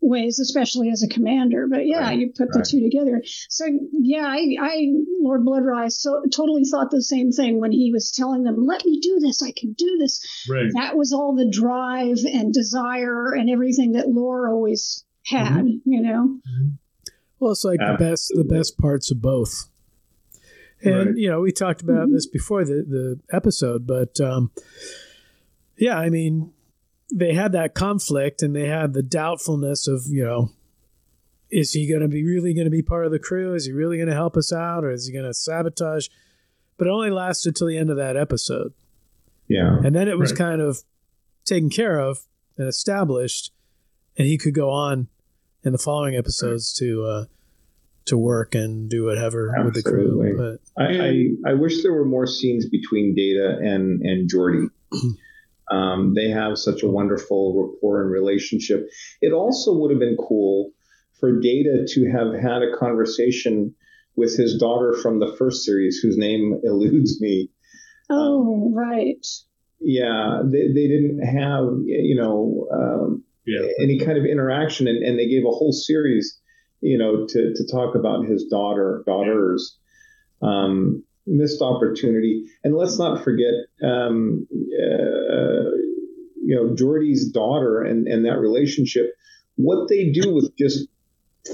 ways, especially as a commander. But yeah, Right, you put the right. two together. So yeah, I, I Lord Bloodrise so totally thought the same thing when he was telling them, "Let me do this. I can do this." Right. That was all the drive and desire and everything that Lore always had. Mm-hmm. You know. Mm-hmm. Well, it's like the best the best parts of both. And Right. you know, we talked about this before the the episode, but um, yeah, I mean, they had that conflict and they had the doubtfulness of you know, is he going to be really going to be part of the crew? Is he really going to help us out, or is he going to sabotage? But it only lasted till the end of that episode, Yeah. and then it was Right. kind of taken care of and established, and he could go on in the following episodes to uh, to work and do whatever with the crew. But I, I, I wish there were more scenes between Data and and Geordi. Um, they have such a wonderful rapport and relationship. It also would have been cool for Data to have had a conversation with his daughter from the first series, whose name eludes me. Oh, right. Yeah, they, they didn't have you know um, Yeah. any kind of interaction, and, and they gave a whole series, you know, to to talk about his daughter daughters. Um, missed opportunity, and let's not forget, um, uh, you know, Geordi's daughter and and that relationship. What they do with just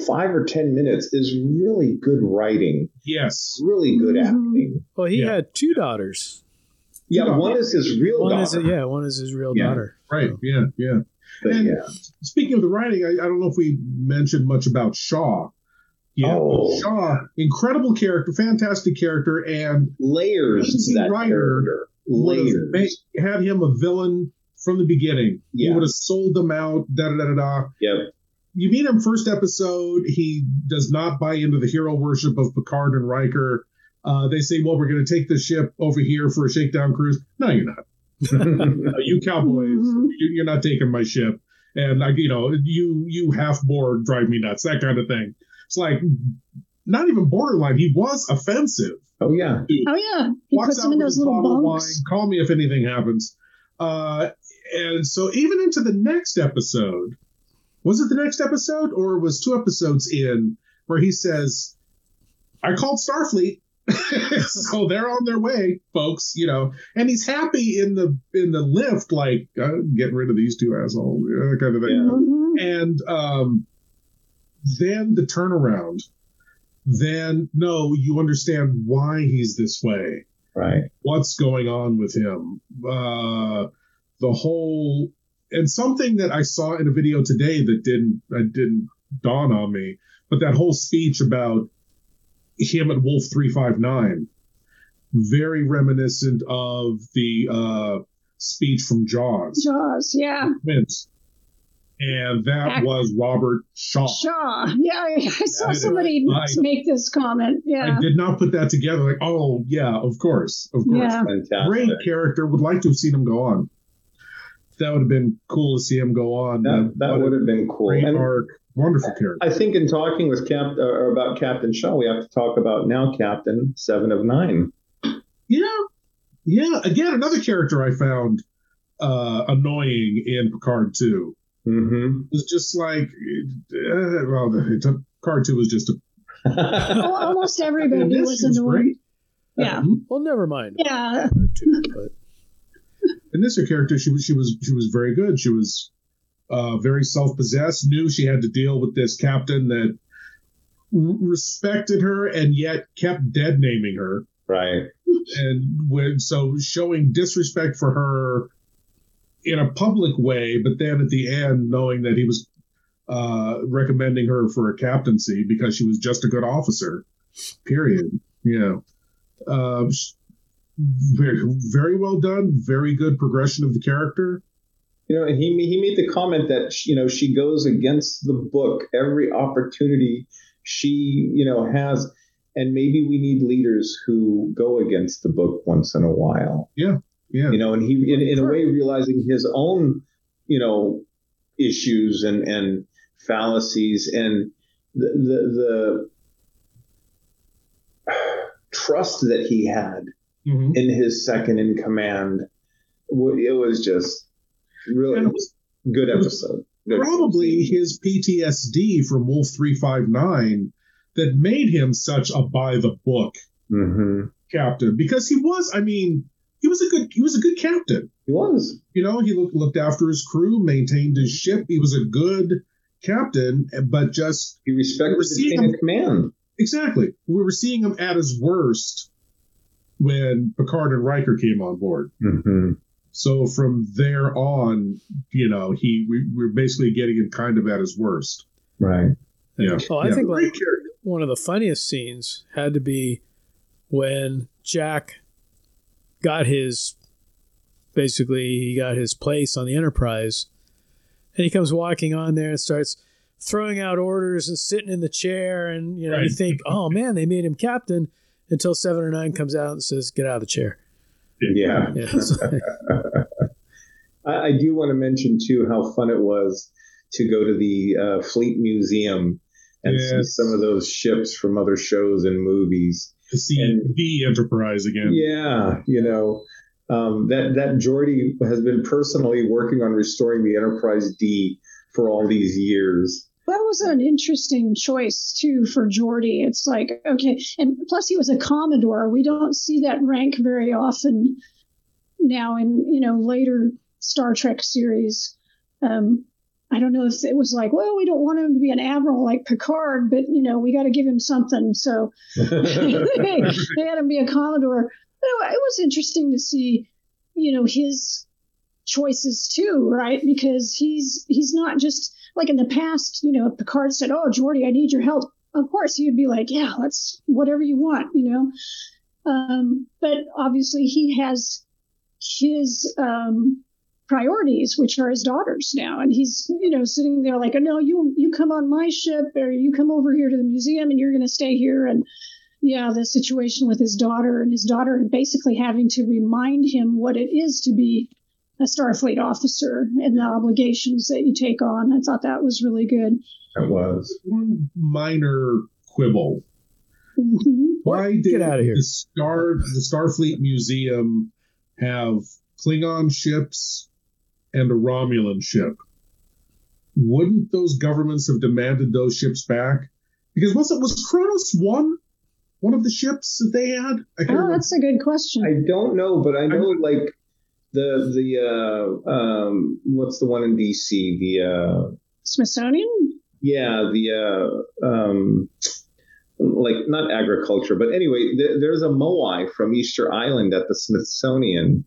five or ten minutes is really good writing, Yes. really good Mhm. acting. well, he Yeah. had two daughters. Yeah, one is his real One daughter. is yeah, one is his real Yeah. daughter. Right. Yeah. Yeah. But and- yeah. Speaking of the writing, I, I don't know if we mentioned much about Shaw. Yeah, Oh. Shaw, incredible character, fantastic character, and layers that writer character. Layers. ma- had him a villain from the beginning. He would have sold them out. Da da da da da. Yep. You meet him first episode. He does not buy into the hero worship of Picard and Riker. Uh, they say, "Well, we're going to take the ship over here for a shakedown cruise." No, you're not. You cowboys, Mhm. you, you're not taking my ship. And like you know, you you half bored drive me nuts. That kind of thing. It's like not even borderline. He was offensive. Oh yeah. Dude, Oh yeah, he walks puts out them in those little bottle bunks. wine, Call me if anything happens. Uh, and so even into the next episode, was it the next episode or was two episodes in where he says, "I called Starfleet." so they're on their way, folks. You know, and he's happy in the in the lift, like uh, getting rid of these two assholes, you know, that kind of thing. Mhm. And um, then the turnaround. Then no, you understand why he's this way Right. what's going on with him. Uh, the whole and something that I saw in a video today that didn't that didn't dawn on me, but that whole speech about him at Wolf three five nine, very reminiscent of the uh, speech from Jaws. Jaws, yeah. Twins. And that Ac- was Robert Shaw. Shaw. Yeah, I, I saw I- somebody I- make this comment. Yeah. I did not put that together. Like, oh yeah, of course, of course. Yeah. Fantastic. great character. Would like to have seen him go on. That would have been cool to see him go on. That, that what a would have been cool. great And arc. Wonderful character. I think in talking with Cap or about Captain Shaw, we have to talk about now Captain Seven of Nine. Yeah, yeah. Again, another character I found uh, annoying in Picard Two. Mm-hmm. It was just like, uh, well, the, Picard Two was just a. Almost everybody was was annoyed. great. Yeah. Well, never mind. Yeah. But And this her character, she was she was she was very good. She was uh, very self possessed. Knew she had to deal with this captain that respected her and yet kept dead naming her. Right. And when so showing disrespect for her in a public way, but then at the end knowing that he was uh, recommending her for a captaincy because she was just a good officer. Period. Yeah. Um, very, very well done. Very good progression of the character. You know, he he made the comment that you know she goes against the book every opportunity she you know has, and maybe we need leaders who go against the book once in a while. Yeah, yeah. You know, and he in, in a way realizing his own you know issues and and fallacies and the the, the trust that he had mm-hmm. in his second in command. It was just really good episode. Good probably his PTSD from Wolf 359 that made him such a by the book mm-hmm. captain because he was, I mean, he was a good he was a good captain. He was. You know, he looked looked after his crew, maintained his ship. He was a good captain, but just he respected the chain of command. Exactly. We were seeing him at his worst when Picard and Riker came on board. Mm-hmm. So from there on, you know, he we, we're basically getting him kind of at his worst. Right. Yeah. Oh, I yeah. think like one of the funniest scenes had to be when Jack got his basically he got his place on the Enterprise, and he comes walking on there and starts throwing out orders and sitting in the chair, and you know Right. you think, oh man, they made him captain until Seven of Nine comes out and says, get out of the chair. Yeah. Yeah, I, I do want to mention too how fun it was to go to the uh, Fleet Museum and see some of those ships from other shows and movies. To see the Enterprise again. Yeah, you know um, that that Geordi has been personally working on restoring the Enterprise D for all these years. That was an interesting choice too for Geordi. It's like okay, and plus he was a commodore. We don't see that rank very often now in you know later Star Trek series. Um, I don't know if it was like, well, we don't want him to be an admiral like Picard, but you know we got to give him something. So they, they had him be a commodore. But it was interesting to see, you know, his choices too, right? Because he's he's not just like in the past, you know, if Picard said, "Oh, Geordi, I need your help," of course he'd be like, "Yeah, let's whatever you want," you know. Um, but obviously he has his um, priorities, which are his daughters now, and he's you know sitting there like, oh, "No, you you come on my ship, or you come over here to the museum, and you're going to stay here." And yeah, the situation with his daughter and his daughter basically having to remind him what it is to be a Starfleet officer and the obligations that you take on. I thought that was really good. That was one minor quibble. Mm-hmm. Why did Get outta here. the Star the Starfleet Museum have Klingon ships and a Romulan ship? Wouldn't those governments have demanded those ships back? Because was it was Kronos one one of the ships that they had? Oh, remember. that's a good question. I don't know, but I know like the the uh, um, what's the one in DC? The uh, Smithsonian? yeah, the uh, um, like not agriculture, but anyway, th- there's a moai from Easter Island at the Smithsonian.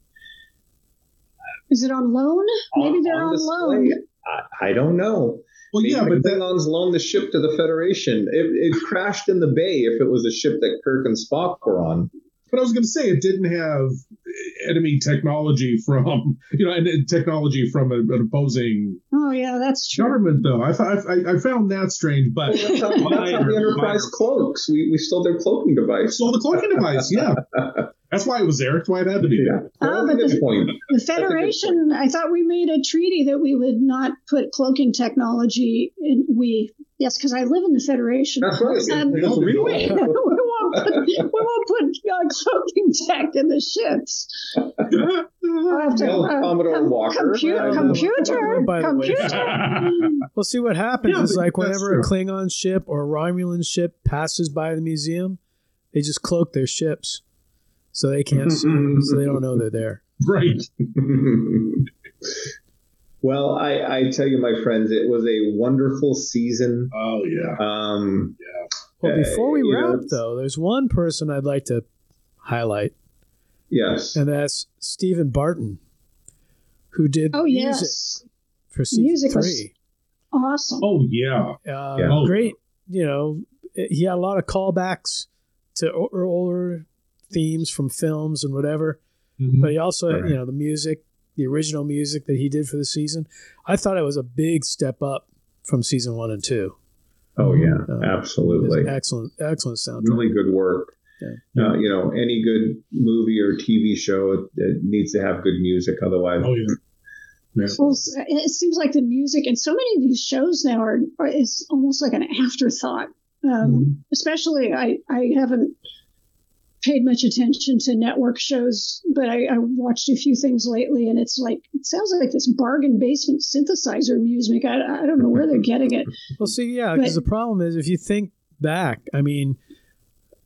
Is it on loan? Maybe on- they're on on, loan. I, I don't know. Well, Maybe yeah, the but that, Klingons loaned the ship to the Federation. It, it crashed in the bay. If it was a ship that Kirk and Spock were on, but I was going to say it didn't have enemy technology from you know and and technology from a, an opposing Oh, yeah, that's true. government though. I, I I found that strange, but Well, that's how, that's how the Enterprise minor. cloaks. We, we stole their cloaking device. stole the cloaking device. Yeah, that's why it was there. That's why it had to be there. Ah, That's a but good point. The Federation, I thought we made a treaty that we would not put cloaking technology in. We, yes, because I live in the Federation. That's right. And we, That's we real. won't put, we won't put uh, cloaking tech in the ships. I'll have to, Well, uh, Commodore com- Walker. compu- computer, by the way. computer. Well, see what happens Yeah, is like that's whenever a. Klingon ship or a Romulan ship passes by the museum, they just cloak their ships so they can't see, them, so they don't know they're there. Right. well, I, I tell you, my friends, it was a wonderful season. Oh yeah. Um, Well, before we Uh, you know, wrap, though, there's one person I'd like to highlight, Yes. and that's Stephen Barton, who did Oh, music yes. for season Music was three. awesome. Oh yeah. Uh, Yeah. Great, you know, he had a lot of callbacks to older themes from films and whatever. Mhm. But he also, Right. you know, the music, the original music that he did for the season. I thought it was a big step up from season one and two. Oh yeah, Uh, absolutely. Excellent, excellent soundtrack. Really good work. Yeah. Uh, you know, any good movie or TV show it, it needs to have good music. Otherwise, Oh yeah. Yeah. Well, it seems like the music and so many of these shows now are, are is almost like an afterthought. Um, Mhm. Especially, I I haven't paid much attention to network shows, but I, I watched a few things lately, and it's like it sounds like this bargain basement synthesizer music. I, I don't know where they're getting it. Well, see, yeah, because the problem is if you think back, I mean,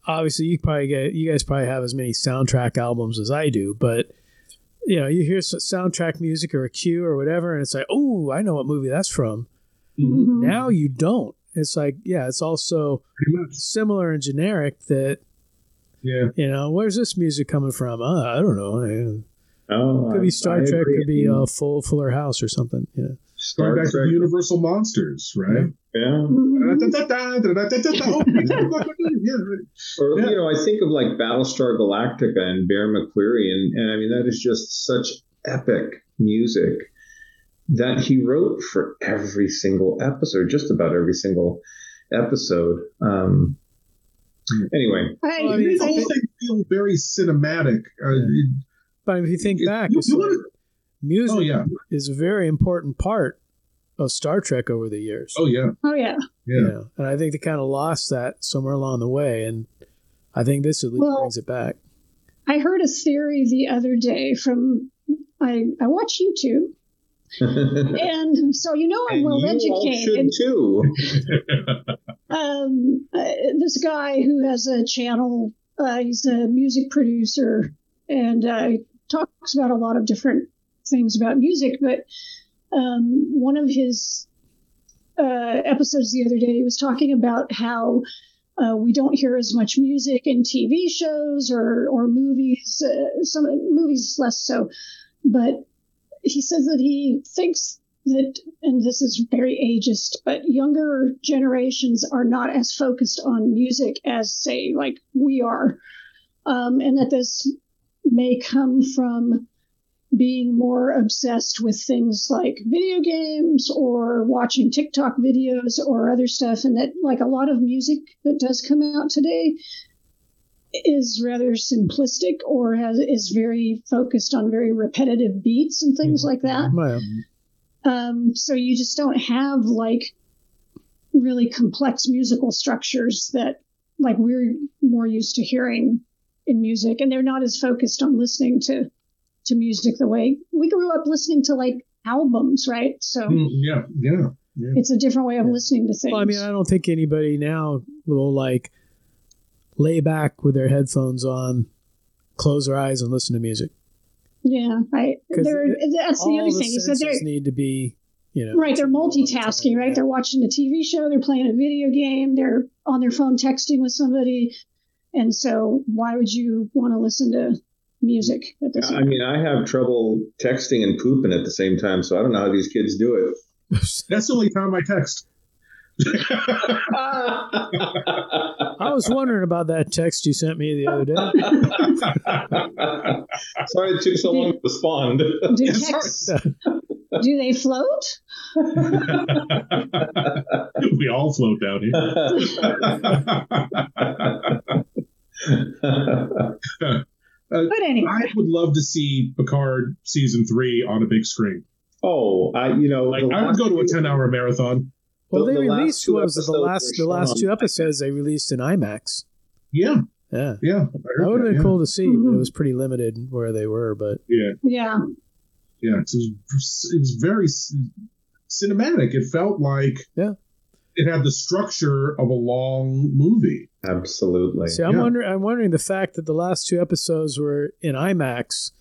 obviously you probably get you guys probably have as many soundtrack albums as I do, but you know, you hear s- soundtrack music or a cue or whatever, and it's like, oh, I know what movie that's from. Mhm. Now you don't. It's like, yeah, it's also Pretty similar and generic that Yeah. you know, where's this music coming from? Uh, I don't know. oh, Could I- be Star I Trek, agree. could be uh, Full Fuller House or something. You know. Star Going back Trek. the Universal Monsters, right? Yeah. Yeah. Or Yeah. you know, I think of like Battlestar Galactica and Bear McCreary, and, and I mean that is just such epic music that he wrote for every single episode, just about every single episode. Um, anyway, I, Well, I It mean, made the whole thing feel very cinematic. Uh, Yeah. it- But if you think it- back, you- you wanna- music oh yeah, is a very important part of Star Trek over the years. oh yeah, oh yeah. yeah. you know? and I think they kind of lost that somewhere along the way, and I think this at least Well- brings it back. I heard a theory the other day from I I watch YouTube, and so you know I'm and well educated. too. um, uh, this guy who has a channel, uh, he's a music producer and uh, talks about a lot of different things about music. But um, one of his uh, episodes the other day, he was talking about how uh, we don't hear as much music in TV shows or or movies. Uh, some movies less so, but he says that he thinks that, and this is very ageist, but younger generations are not as focused on music as, say, like we are, um, and that this may come from being more obsessed with things like video games or watching TikTok videos or other stuff, and that like a lot of music that does come out today is rather simplistic or has is very focused on very repetitive beats and things like that. Well, Um, so you just don't have like really complex musical structures that like we're more used to hearing in music, and they're not as focused on listening to to music the way we grew up listening to like albums, right? So Mm, yeah, yeah, yeah. it's a different way of listening to things. well, I mean, I don't think anybody now will like lay back with their headphones on, close their eyes, and listen to music. yeah, I 'Cause there. it- That's the All other the thing. Is that senses they're need to be, you know, right. They're multitasking, right? They're watching a TV show, they're playing a video game, they're on their phone texting with somebody, and so why would you want to listen to music at this? I mean, I have trouble texting and pooping at the same time, so I don't know how these kids do it. That's the only time I text. I was wondering about that text you sent me the other day. Sorry it took so long to respond. Do texts, do they float? we all float down here. Uh, But anyway, I would love to see Picard season three on a big screen. oh, I you know, Like I would go to a ten hour marathon. Well, The- they the released two what was it, the last the last two episodes they released in IMAX. Yeah, Yeah, yeah. That would have been yeah. cool to see, but Mhm. it was pretty limited where they were. But Yeah, yeah, yeah. It was, it was very c- cinematic. It felt like Yeah. it had the structure of a long movie. Absolutely. see, I'm Yeah. wondering, I'm wondering the fact that the last two episodes were in IMAX,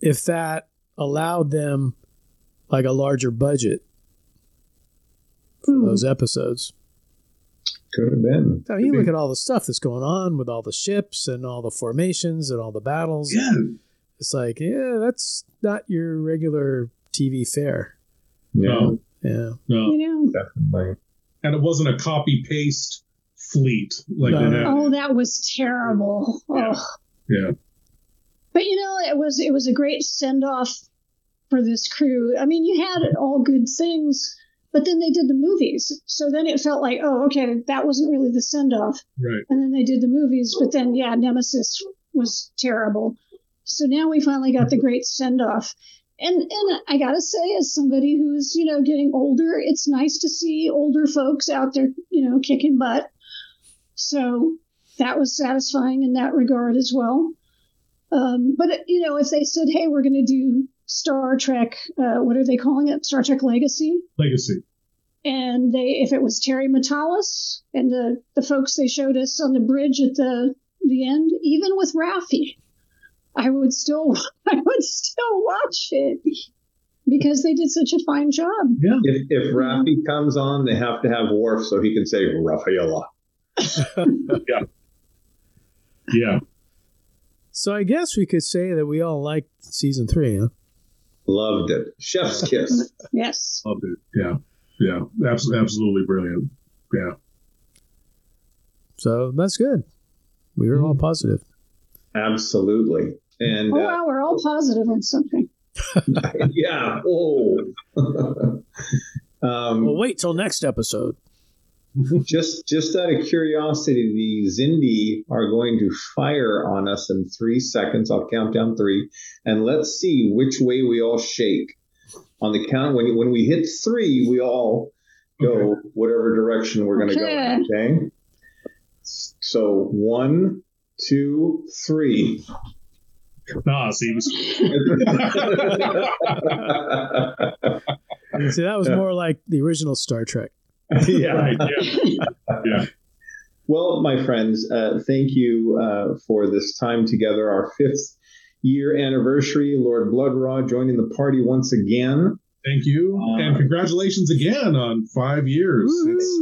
if that allowed them like a larger budget for Hmm. those episodes. Could have been. I mean, you look at all the stuff that's going on with all the ships and all the formations and all the battles. Yeah. It's like, yeah, that's not your regular TV fare. No. Yeah. No. You know, Definitely. And it wasn't a copy paste fleet like No. they have. oh, that was terrible. Oh. Yeah. But you know, it was it was a great send off for this crew. I mean, you had all good things, but then they did the movies, so then it felt like, oh, okay, that wasn't really the send off. Right. And then they did the movies, but then yeah, Nemesis was terrible. So now we finally got the great send off. And and I gotta say, as somebody who's you know getting older, it's nice to see older folks out there, you know, kicking butt. So that was satisfying in that regard as well. Um, but you know, if they said, "Hey, we're going to do Star Trek," uh, what are they calling it? Star Trek Legacy. Legacy. And they, if it was Terry Matalas and the the folks they showed us on the bridge at the the end, even with Raffi, I would still I would still watch it because they did such a fine job. Yeah. If, if Raffi comes on, they have to have Worf so he can say Rafaela. Yeah. Yeah. So I guess we could say that we all liked season three, huh? Loved it. Chef's kiss. Yes. Loved it. Yeah. Yeah. Absolutely, absolutely brilliant. Yeah. So that's good. We were all positive. Absolutely. And Oh uh, wow, we're all positive on something. yeah. Oh. um, Well, wait till next episode. just just out of curiosity, the Xindi are going to fire on us in three seconds. I'll count down three, and let's see which way we all shake. On the count, when when we hit three, we all go whatever direction we're going to Okay. go. Okay. So one, two, three. Nah, see, it was, See, that was more like the original Star Trek. yeah. right. Yeah. Yeah. Well, my friends, uh, thank you uh, for this time together. Our fifth year anniversary. Lord Blood-Rah joining the party once again. Thank you. and congratulations again on five years. It's,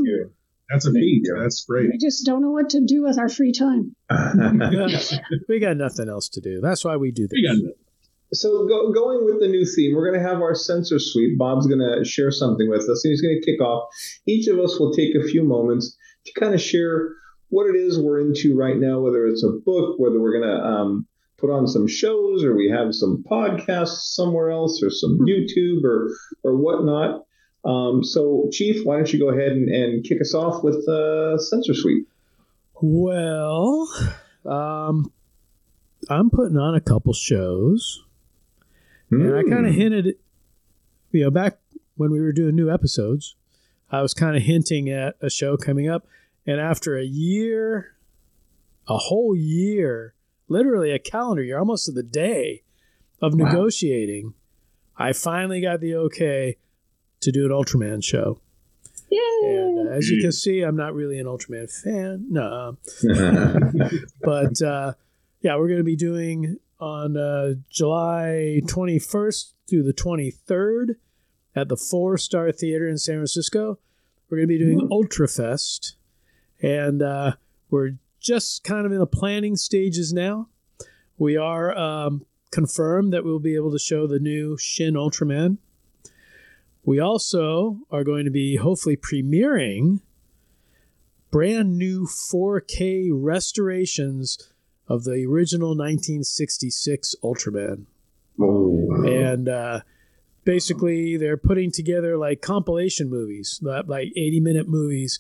that's a feat. That's great. We just don't know what to do with our free time. we got nothing else to do. That's why we do this. We got it. So, go, going with the new theme, we're going to have our Sensor Sweep. Bob's going to share something with us, and he's going to kick off. Each of us will take a few moments to kind of share what it is we're into right now, whether it's a book, whether we're going to um, put on some shows, or we have some podcasts somewhere else, or some YouTube, or or whatnot. Um, so, Chief, why don't you go ahead and, and kick us off with uh, Sensor Sweep? Well, um, I'm putting on a couple shows, and I kind of hinted, you know, back when we were doing new episodes, I was kind of hinting at a show coming up, and after a year, a whole year, literally a calendar year, almost to the day of Wow. negotiating, I finally got the okay to do an Ultraman show. And uh, as you can see, I'm not really an Ultraman fan. No, but uh, yeah, we're going to be doing on uh, July 21st through the 23rd at the Four Star Theater in San Francisco. We're going to be doing Ultrafest, and uh, we're just kind of in the planning stages now. We are um, confirmed that we'll be able to show the new Shin Ultraman. We also are going to be hopefully premiering brand new 4K restorations of the original 1966 Ultraman. Oh, And uh, basically, they're putting together like compilation movies, like 80 minute movies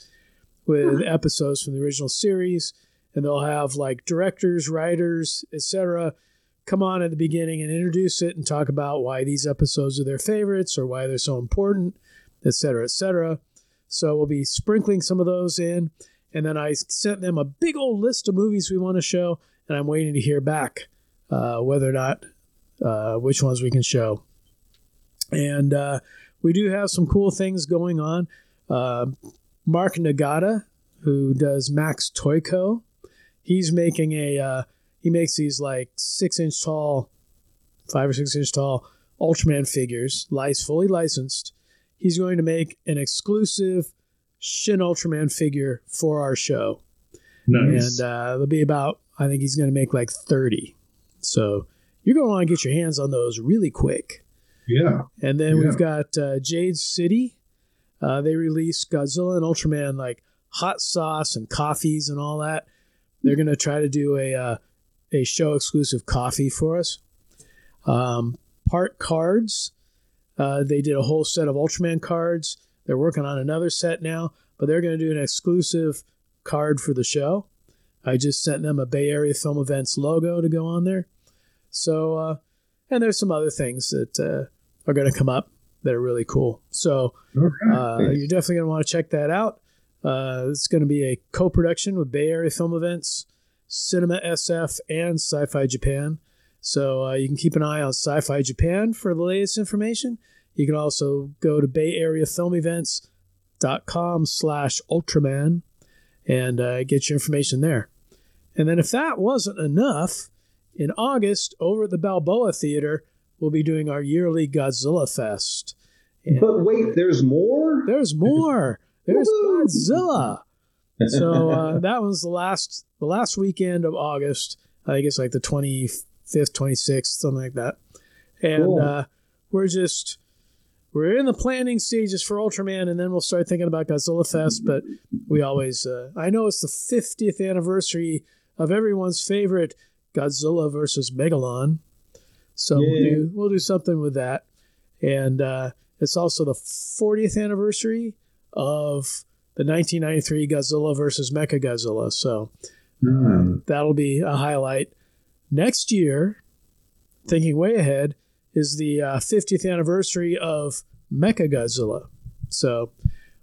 with episodes from the original series. And they'll have like directors, writers, etc., come on at the beginning and introduce it and talk about why these episodes are their favorites or why they're so important, etc., etc. So we'll be sprinkling some of those in. And then I sent them a big old list of movies we want to show, and I'm waiting to hear back uh, whether or not uh, which ones we can show. And uh, we do have some cool things going on. Uh, Mark Nagata, who does Max Toy Co, he's making a uh, he makes these like six inch tall, five or six inch tall Ultraman figures, lice fully licensed. He's going to make an exclusive Shin Ultraman figure for our show. Nice. And uh, there'll be about, I think he's going to make like 30. So you're going to want to get your hands on those really quick. Yeah. And then Yeah. we've got uh, Jade City. Uh, they released Godzilla and Ultraman like hot sauce and coffees and all that. They're going to try to do a uh, a show exclusive coffee for us. Um, part cards. Uh, they did a whole set of Ultraman cards. They're working on another set now, but they're going to do an exclusive card for the show. I just sent them a Bay Area Film Events logo to go on there. So, uh, and there's some other things that uh, are going to come up that are really cool. So, uh, you're definitely going to want to check that out. Uh, it's going to be a co production with Bay Area Film Events, Cinema SF, and Sci Fi Japan. So, uh, you can keep an eye on Sci Fi Japan for the latest information. You can also go to Bay Area Film Events.com slash Ultraman and uh, get your information there. And then, if that wasn't enough, in August over at the Balboa Theater, we'll be doing our yearly Godzilla Fest. But wait, there's more? There's more. There's Godzilla. So uh, that was the last the last weekend of August. I think it's like the 25th, 26th, something like that. And Cool. uh, we're just we're in the planning stages for Ultraman, and then we'll start thinking about Godzilla Fest. But we always uh, I know it's the 50th anniversary of everyone's favorite Godzilla versus Megalon. So we'll do we'll do something with that, and uh, it's also the 40th anniversary of the 1993 Godzilla versus Mechagodzilla. So Hmm. that'll be a highlight. Next year, thinking way ahead, is the uh, 50th anniversary of Mechagodzilla. So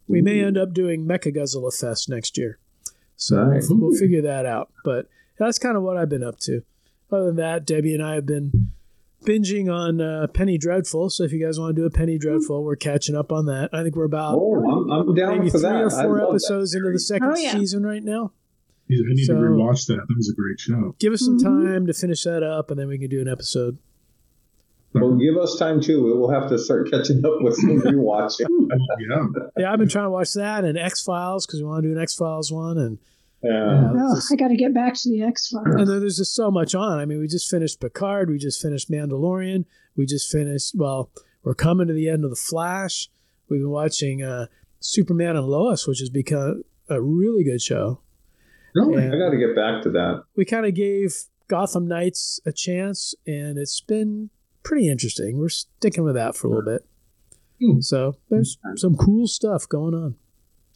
we may end up doing Mechagodzilla Fest next year. So Nice. we'll figure that out. But that's kind of what I've been up to. Other than that, Debbie and I have been binging on uh, Penny Dreadful. So if you guys want to do a Penny Dreadful, we're catching up on that. I think we're about Oh, I'm, I'm down maybe for three that. or four episodes into the second Oh, yeah. season right now. I need So- to rewatch that. That was a great show. Give us some time to finish that up, and then we can do an episode. Well, give us time too. We'll have to start catching up with some rewatching. yeah. Yeah, I've been trying to watch that and X Files because we want to do an X Files one, and Yeah. Oh, I got to get back to the X Files. and then there's just so much on. I mean, we just finished Picard, we just finished Mandalorian, we just finished. Well, we're coming to the end of the Flash. We've been watching uh, Superman and Lois, which has become a really good show. Really? And I got to get back to that. we kind of gave Gotham Knights a chance, and it's been pretty interesting. We're sticking with that for a little bit. Hmm. So there's some cool stuff going on.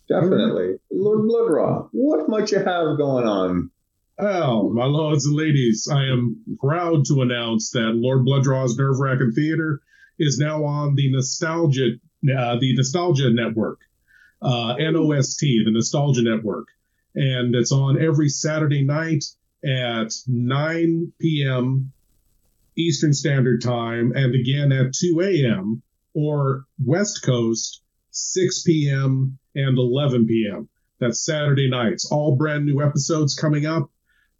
Definitely. Lord Blood-Rah, what might you have going on? Well, my lords and ladies, I am proud to announce that Lord Blood-Rah's Nerve Wracking Theater is now on the Nostalgia, uh, the Nostalgia Network, uh, NOST, the Nostalgia Network, and it's on every Saturday night at 9 p.m. Eastern Standard Time, and again at 2 a.m. or West Coast, 6 p.m. and 11 p.m. That's Saturday nights. All brand new episodes coming up.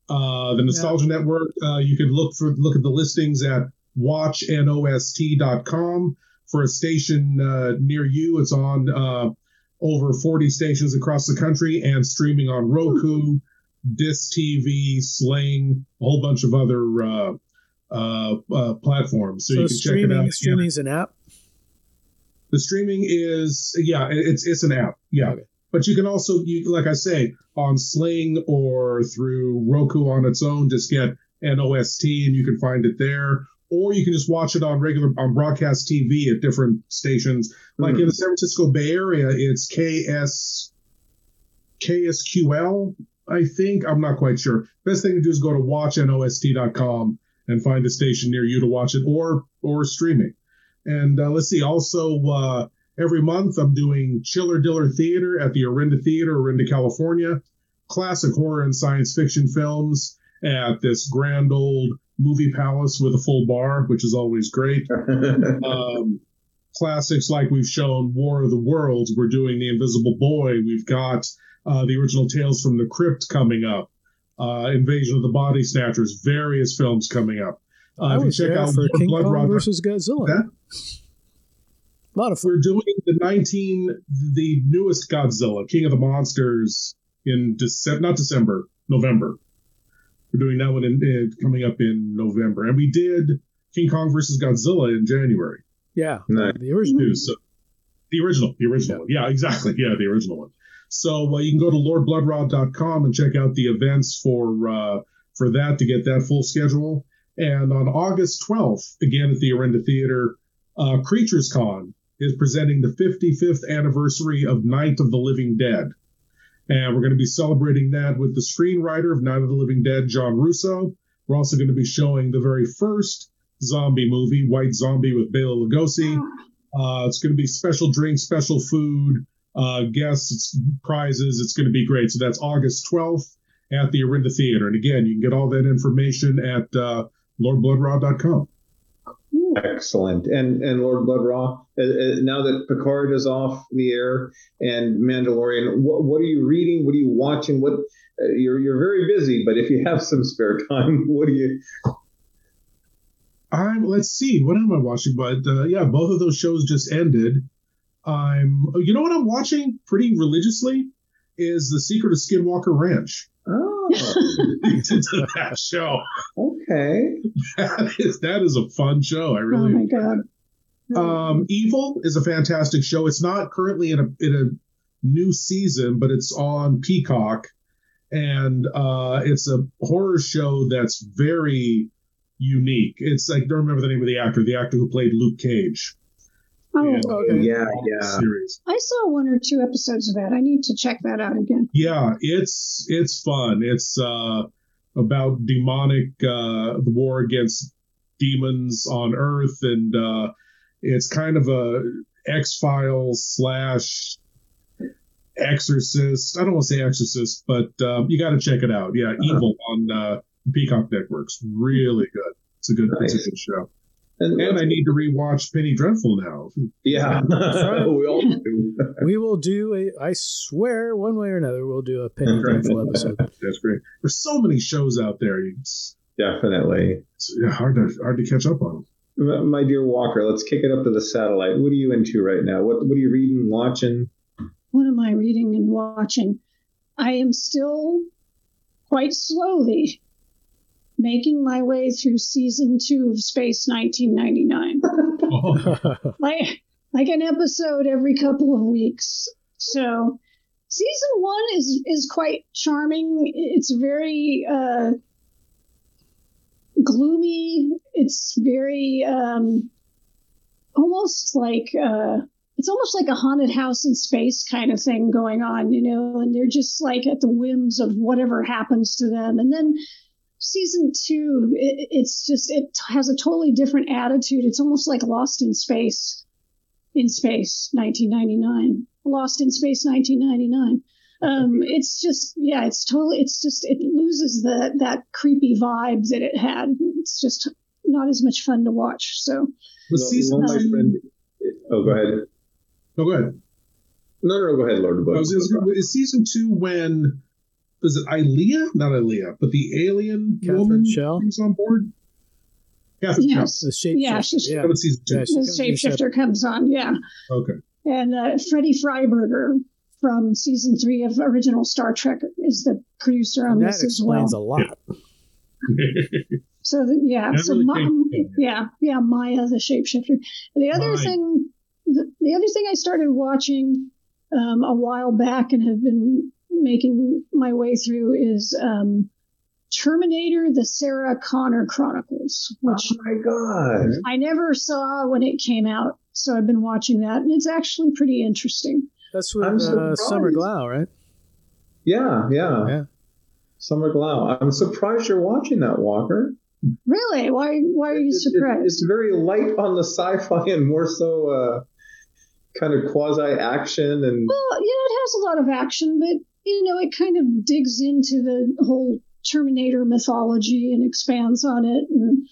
Uh, the Nostalgia Network. Uh, you can look for look at the listings at watchnost.com for a station uh, near you. It's on uh, over 40 stations across the country and streaming on Roku, Dis TV, Sling, a whole bunch of other uh, uh, platforms. So, So, you can check it streaming, out. streaming is an app. The streaming is yeah, it's it's an app. Yeah. But you can also you like I say, on Sling or through Roku on its own, just get NOST and you can find it there. Or you can just watch it on regular on broadcast TV at different stations. Like in the San Francisco Bay Area, it's KS KSQL, I think. I'm not quite sure. Best thing to do is go to watchnost.com and find a station near you to watch it or or streaming. And uh, let's see, also uh, every month I'm doing Chiller Diller Theater at the Orinda Theater, Orinda, California. Classic horror and science fiction films at this grand old movie palace with a full bar, which is always great. um, classics like we've shown War of the Worlds. We're doing The Invisible Boy. We've got uh, the original Tales from the Crypt coming up. Uh, Invasion of the Body Snatchers. Various films coming up. Uh, I if you was check there out for King Blood Kong Rock- versus Godzilla. That? A lot of fun. We're doing the 19, the newest Godzilla, King of the Monsters, in December, not December, November. We're doing that one in, in, coming up in November, and we did King Kong versus Godzilla in January. Yeah, nice. the original. So, the original, the original one. Yeah, exactly. Yeah, the original one. So uh, you can go to lordbloodrod.com and check out the events for uh, for that to get that full schedule. And on August 12th, again at the Orinda Theater, uh, Creatures Con is presenting the 55th anniversary of Night of the Living Dead. And we're going to be celebrating that with the screenwriter of Night of the Living Dead, John Russo. We're also going to be showing the very first zombie movie, White Zombie with Bela Lugosi. Uh, it's going to be special drinks, special food, uh, guests, it's prizes. It's going to be great. So that's August 12th at the Orinda Theater. And again, you can get all that information at uh, lordbloodraw.com. Excellent. And and Lord Blood-Rah, uh, uh, now that Picard is off the air and Mandalorian, what, what are you reading? What are you watching? What uh, you're you're very busy, but if you have some spare time, what do you? I'm. Let's see. What am I watching? But uh, yeah, both of those shows just ended. I'm. You know what I'm watching pretty religiously is The Secret of Skinwalker Ranch. Oh, to that show. Okay, that is that is a fun show. I really. Oh my god. Um, Evil is a fantastic show. It's not currently in a in a new season, but it's on Peacock, and uh, it's a horror show that's very unique. It's like I don't remember the name of the actor, the actor who played Luke Cage. Oh, in- okay. yeah, yeah. Series. I saw one or two episodes of that. I need to check that out again. Yeah, it's it's fun. It's uh, about demonic uh, the war against demons on Earth, and uh, it's kind of a X Files slash Exorcist. I don't want to say Exorcist, but um, you got to check it out. Yeah, Evil on uh, Peacock Networks, really good. It's a good, it's a good show. And, And I need to rewatch Penny Dreadful now. yeah, right. we all do. We will do a. I swear, one way or another, we'll do a Penny Dreadful episode. That's great. There's so many shows out there. It's, Definitely. it's hard to hard to catch up on them. My dear Walker, let's kick it up to the satellite. What are you into right now? What What are you reading, watching? What am I reading and watching? I am still quite slowly making my way through season two of Space 1999. like, like an episode every couple of weeks. So season one is is quite charming. It's very uh, gloomy. It's very um, almost like uh, it's almost like a haunted house in space kind of thing going on, you know. And they're just like at the whims of whatever happens to them. And then season two, it, it's just it has a totally different attitude. It's almost like Lost in Space, in space, 1999. Lost in Space, 1999 um, it's just yeah it's totally it's just it loses the that creepy vibe that it had it's just not as much fun to watch so Was Well, season well, my two- friend- Oh, go ahead. No, go ahead. No, no, no, go ahead, Lord of I was, is, is season two when was it Ilea? Not Ilea, but the alien Catherine woman Schell? comes on board. Catherine yes The shape. yeah she's, Schell. That was season two. Yeah, she the comes shapeshifter comes on yeah Okay. and uh, freddie freiberger from season three of original star trek is the producer on That this as well That explains a lot. So the, yeah, That so really Ma- yeah, yeah, Maya the shapeshifter. The other Maya. thing, the, the other thing I started watching um, a while back and have been making my way through is um, Terminator: The Sarah Connor Chronicles, which Oh my God. I never saw when it came out. So I've been watching that, and it's actually pretty interesting. That's with I'm uh. Summer Glau, right? Yeah, yeah. Yeah. Summer Glau. I'm surprised you're watching that, Walker. Really? Why? Why are you It- it- surprised? it's very light on the sci-fi and more so uh, kind of quasi-action and Well, yeah, it has a lot of action, but you know, it kind of digs into the whole Terminator mythology and expands on it, and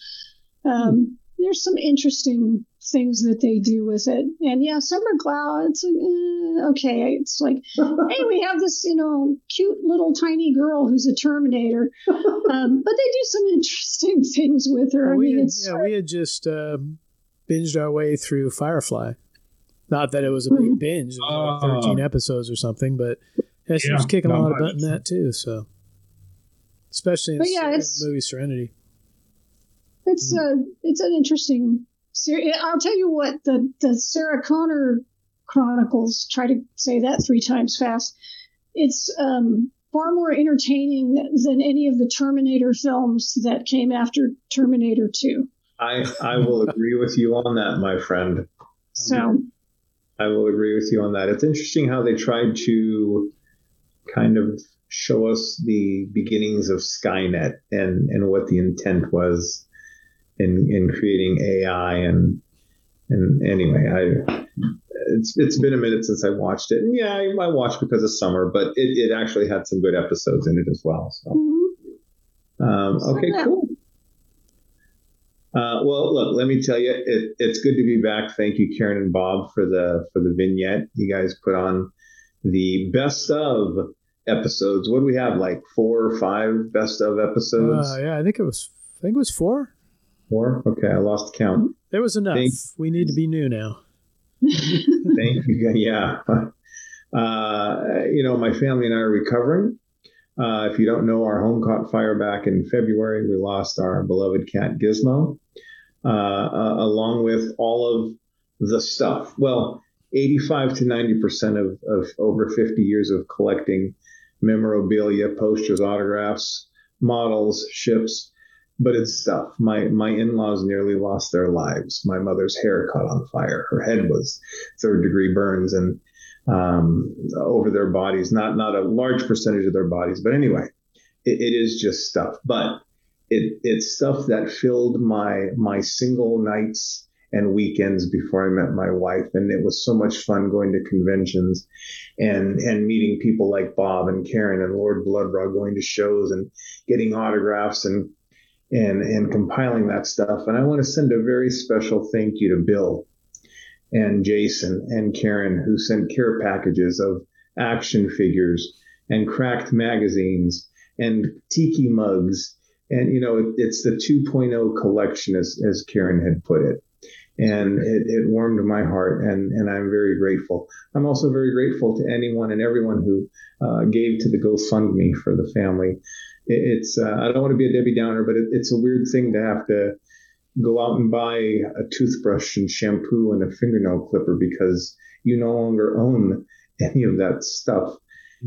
um, there's some interesting things that they do with it. And yeah, Summer Glau, it's like, eh, okay, it's like, hey, we have this, you know, cute little tiny girl who's a Terminator, um, but they do some interesting things with her. I Well, we mean, had, it's yeah, we had just uh, binged our way through Firefly. Not that it was a big binge, it was like 13 episodes or something, but yeah, she was kicking a not lot of butt in that too. So, especially in, But yeah, in it's- the movie Serenity. It's uh, it's an interesting series. I'll tell you what the the Sarah Connor Chronicles. Try to say that three times fast. It's um, far more entertaining than any of the Terminator films that came after Terminator Two. I I will agree with you on that, my friend. So I will agree with you on that. It's interesting how they tried to kind of show us the beginnings of Skynet and, and what the intent was in in creating AI and and anyway, I it's it's been a minute since I watched it. And yeah, I, I watched because of summer, but it, it actually had some good episodes in it as well. So um, okay, cool. Uh, well, look, let me tell you, it, it's good to be back. Thank you, Karen and Bob, for the for the vignette you guys put on the best of episodes. What do we have? Like four or five best of episodes? Uh, yeah, I think it was. I think it was four. Four? Okay, I lost count. There was enough. Thank- we need to be new now. Thank you. Yeah. Uh, you know, my family and I are recovering. Uh, if you don't know, our home caught fire back in February. We lost our beloved cat Gizmo, uh, uh, along with all of the stuff. Well, 85 to 90% of, of over 50 years of collecting memorabilia, posters, autographs, models, ships, but it's stuff. My my in-laws nearly lost their lives. My mother's hair caught on fire. Her head was third degree burns and um, over their bodies. Not not a large percentage of their bodies, but anyway, it, it is just stuff. But it it's stuff that filled my my single nights and weekends before I met my wife, and it was so much fun going to conventions and and meeting people like Bob and Karen and Lord Blood-Rah, going to shows and getting autographs and and and compiling that stuff. And I want to send a very special thank you to Bill and Jason and Karen who sent care packages of action figures and cracked magazines and tiki mugs. And you know, it, it's the 2.0 collection, as as Karen had put it. And it, it warmed my heart, and, and I'm very grateful. I'm also very grateful to anyone and everyone who uh, gave to the GoFundMe for the family it's uh, I don't want to be a Debbie Downer, but it, it's a weird thing to have to go out and buy a toothbrush and shampoo and a fingernail clipper because you no longer own any of that stuff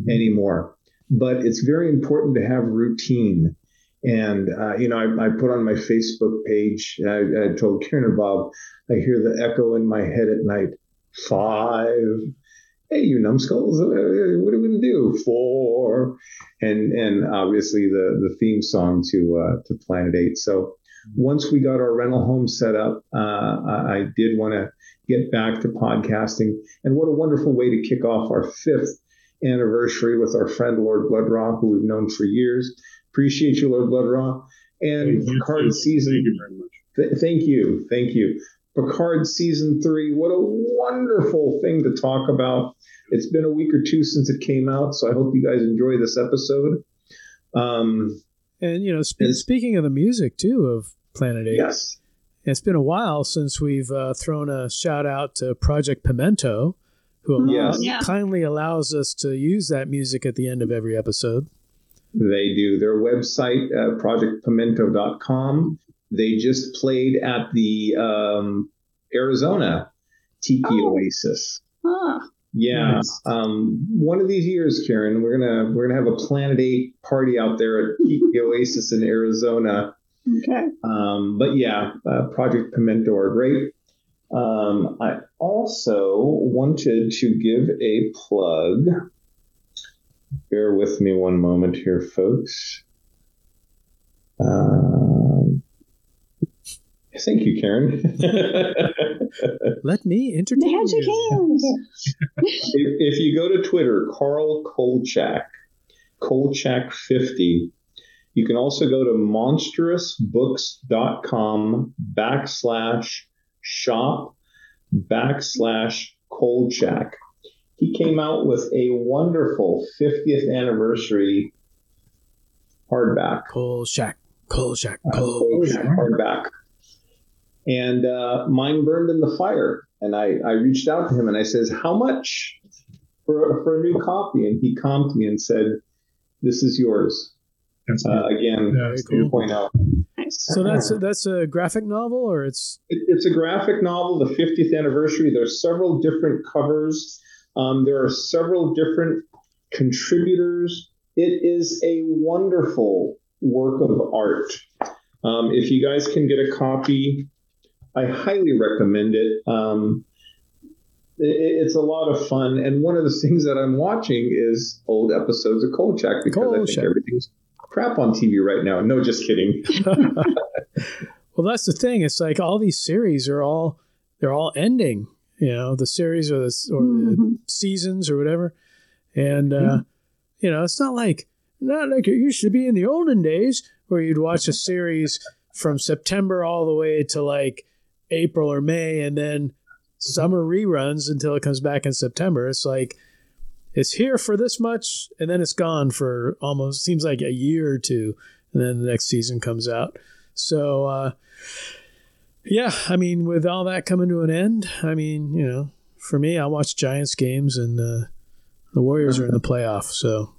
anymore. But it's very important to have routine. And uh, you know, I, I, put on my Facebook page. I, I told Karen and Bob, I hear the echo in my head at night. Five, hey, you numbskulls, uh, what are we gonna do? Four, and and obviously the the theme song to uh, to Planet Eight. So once we got our rental home set up, uh, I, did want to get back to podcasting, and what a wonderful way to kick off our fifth anniversary with our friend Lord Blood-Rah, who we've known for years. Appreciate you, Lord Blood-Rah, and Picard season. Thank you very much. Th- thank you, thank you. Picard season three. What a wonderful thing to talk about. It's been a week or two since it came out, so I hope you guys enjoy this episode. Um, and you know, sp- speaking of the music too of Planet Eight, yes, it's been a while since we've uh, thrown a shout out to Project Pimento, who Yes. Yeah. kindly allows us to use that music at the end of every episode. They do. Their website, uh, projectpimento.com. They just played at the um, Arizona Tiki Oasis. ah, Yeah. Nice. Um, one of these years, Karen, we're gonna we're gonna have a Planet Eight party out there at Tiki Oasis in Arizona. okay. Um, but yeah, uh, Project Pimento are great. Um, I also wanted to give a plug. Bear with me one moment here, folks. Um, thank you, Karen. Let me entertain Magic you. hands. if, if you go to Twitter, Carl Kolchak, Kolchak50, you can also go to monstrousbooks.com backslash shop backslash Kolchak. He came out with a wonderful 50th anniversary hardback. Kolchak, Coal Shack, Uh, Kolchak. hardback. and uh, mine burned in the fire. And I, I reached out to him and I says, "How much for for a new copy?" And he calmed me and said, "This is yours." Uh, again, Yeah, cool. 2.0. So that's that's a graphic novel, or it's It, it's a graphic novel, the 50th anniversary. There's several different covers. Um, there are several different contributors. It is a wonderful work of art. Um, if you guys can get a copy, I highly recommend it. Um, it- it's a lot of fun, and one of the things that I'm watching is old episodes of Kolchak because I think everything's crap on TV right now. No, just kidding. well, that's the thing. It's like all these series are all they're all ending. You know, the series or the or the seasons or whatever, and uh, you know, it's not like not like it used to be in the olden days where you'd watch a series from September all the way to like April or May, and then summer reruns until it comes back in September. It's like it's here for this much, and then it's gone for almost seems like a year or two, and then the next season comes out. So, uh, yeah, I mean, with all that coming to an end, I mean, you know, for me, I watch Giants games, and uh, the Warriors are in the playoff. So,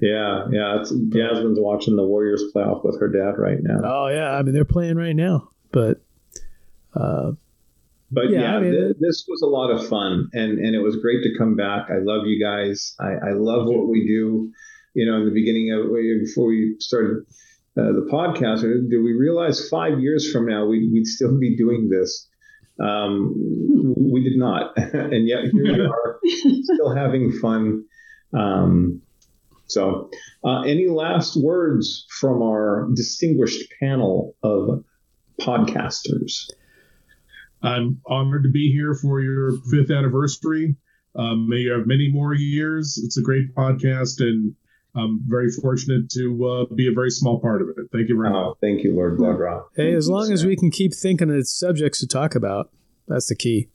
Yeah, yeah. It's, Jasmine's watching the Warriors playoff with her dad right now. oh yeah, I mean, they're playing right now, but. Uh, But Yeah, yeah, I mean, thi- this was a lot of fun, and and it was great to come back. I love you guys. I, I love what we do. You know, in the beginning of before we started uh, the podcast, Do we realize five years from now we'd, we'd still be doing this? Um, we did not, and yet here we are, still having fun. Um, so, uh, any last words from our distinguished panel of podcasters? I'm honored to be here for your fifth anniversary. Um, may you have many more years. It's a great podcast, and I'm very fortunate to uh, be a very small part of it. Thank you very much. Oh, thank you, Lord Blood-Rah. hey, as long as we can keep thinking of subjects to talk about, that's the key.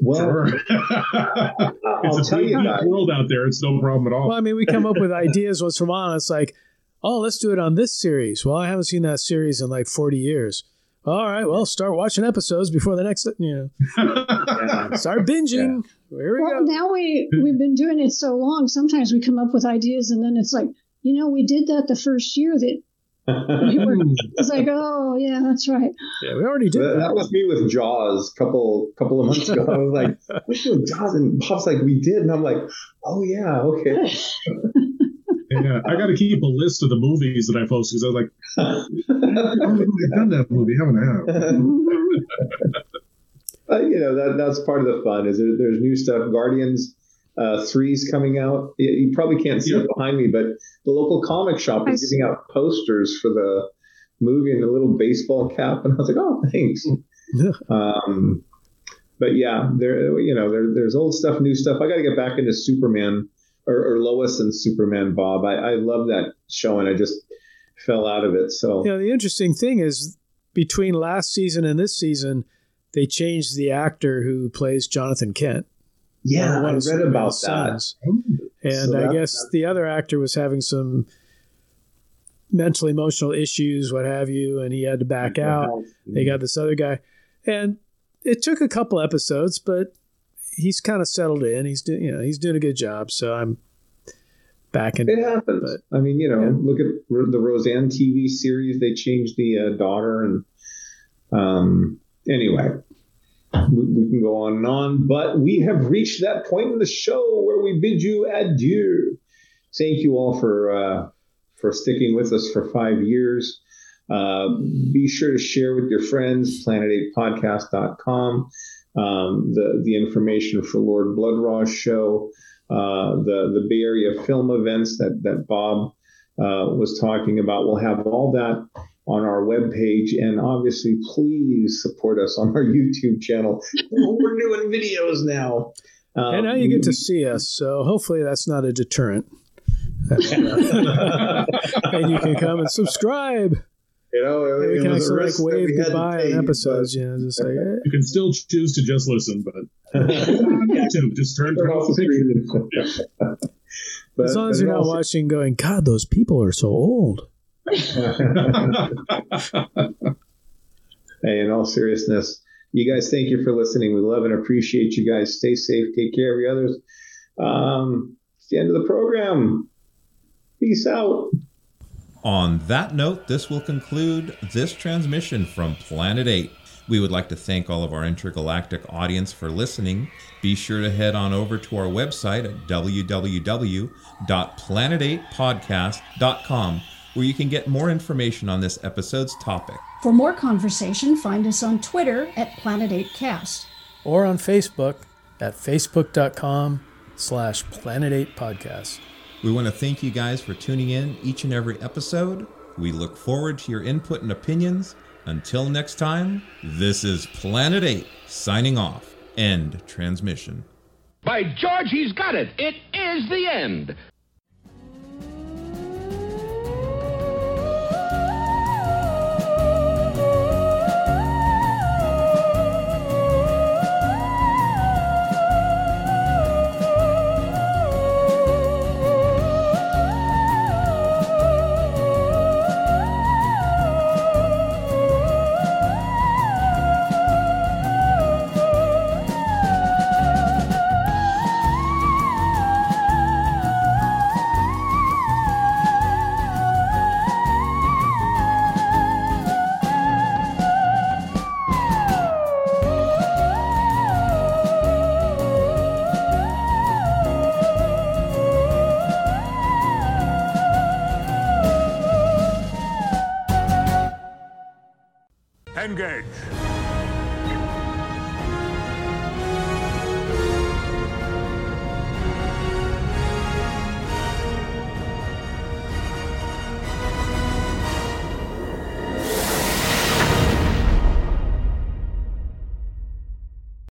Well, Sure. I'll it's a tell you big world out there. It's no problem at all. Well, I mean, we come up with ideas once from on. It's like, oh, let's do it on this series. Well, I haven't seen that series in like 40 years. All right, well, start watching episodes before the next, you know, start binging. Here we Well, go. now we we've been doing it so long. Sometimes we come up with ideas, and then it's like, you know, we did that the first year. That we were, it's like, oh yeah, that's right. Yeah, we already did That, that. that was me with Jaws a couple couple of months ago. I was like, "We're doing Jaws," and Pop's like, "We did," and I'm like, "Oh yeah, okay." Yeah, I got to keep a list of the movies that I post because I was like, I've done that movie, haven't I? But you know that that's part of the fun. Is there, there's new stuff. Guardians uh, three's coming out. You, you probably can't see it behind me, but the local comic shop is giving out posters for the movie and a little baseball cap, and I was like, "Oh, thanks." um, but yeah, there you know there, there's old stuff, new stuff. I got to get back into Superman or, or Lois and Superman. Bob, I, I love that show, and I just fell out of it. So You know, the interesting thing is between last season and this season, they changed the actor who plays Jonathan Kent. yeah, I read about Superman's that. sons. Oh, and So I that- guess the other actor was having some mental emotional issues, what have you, and he had to back out. They got this other guy, and it took a couple episodes, but he's kind of settled in. He's doing, you know, he's doing a good job. So I'm back in. It happens. I mean, you know, look at the Roseanne TV series. They changed the uh, daughter, and um, anyway, we, we can go on and on. But we have reached that point in the show where we bid you adieu. Thank you all for uh, for sticking with us for five years. Uh, be sure to share with your friends, planet8podcast.com, um, the, the information for Lord Blood-Rah's show, uh, the, the Bay Area film events that, that Bob uh, was talking about. We'll have all that on our webpage. And obviously, please support us on our YouTube channel. We're doing videos now. Um, and now you get to see us, so hopefully that's not a deterrent. and you can come and subscribe. You know, And we it can was a actually like wave we had to goodbye take, on episodes. You know, just like eh. You can still choose to just listen, but YouTube, just turn, turn off the picture. But- as long as you're not also- watching, going, God, those people are so old. Hey, in all seriousness, you guys, thank you for listening. We love and appreciate you guys. Stay safe. Take care of your others. Um, it's the end of the program. Peace out. On that note, this will conclude this transmission from Planet 8. We would like to thank all of our intergalactic audience for listening. Be sure to head on over to our website at www.planet8podcast.com where you can get more information on this episode's topic. For more conversation, find us on Twitter at Planet 8 Cast. Or on Facebook at facebook.com slash Planet 8 Podcast. We want to thank you guys for tuning in each and every episode. We look forward to your input and opinions. Until next time, this is Planet 8 signing off. End transmission. By George, he's got it. It is the end.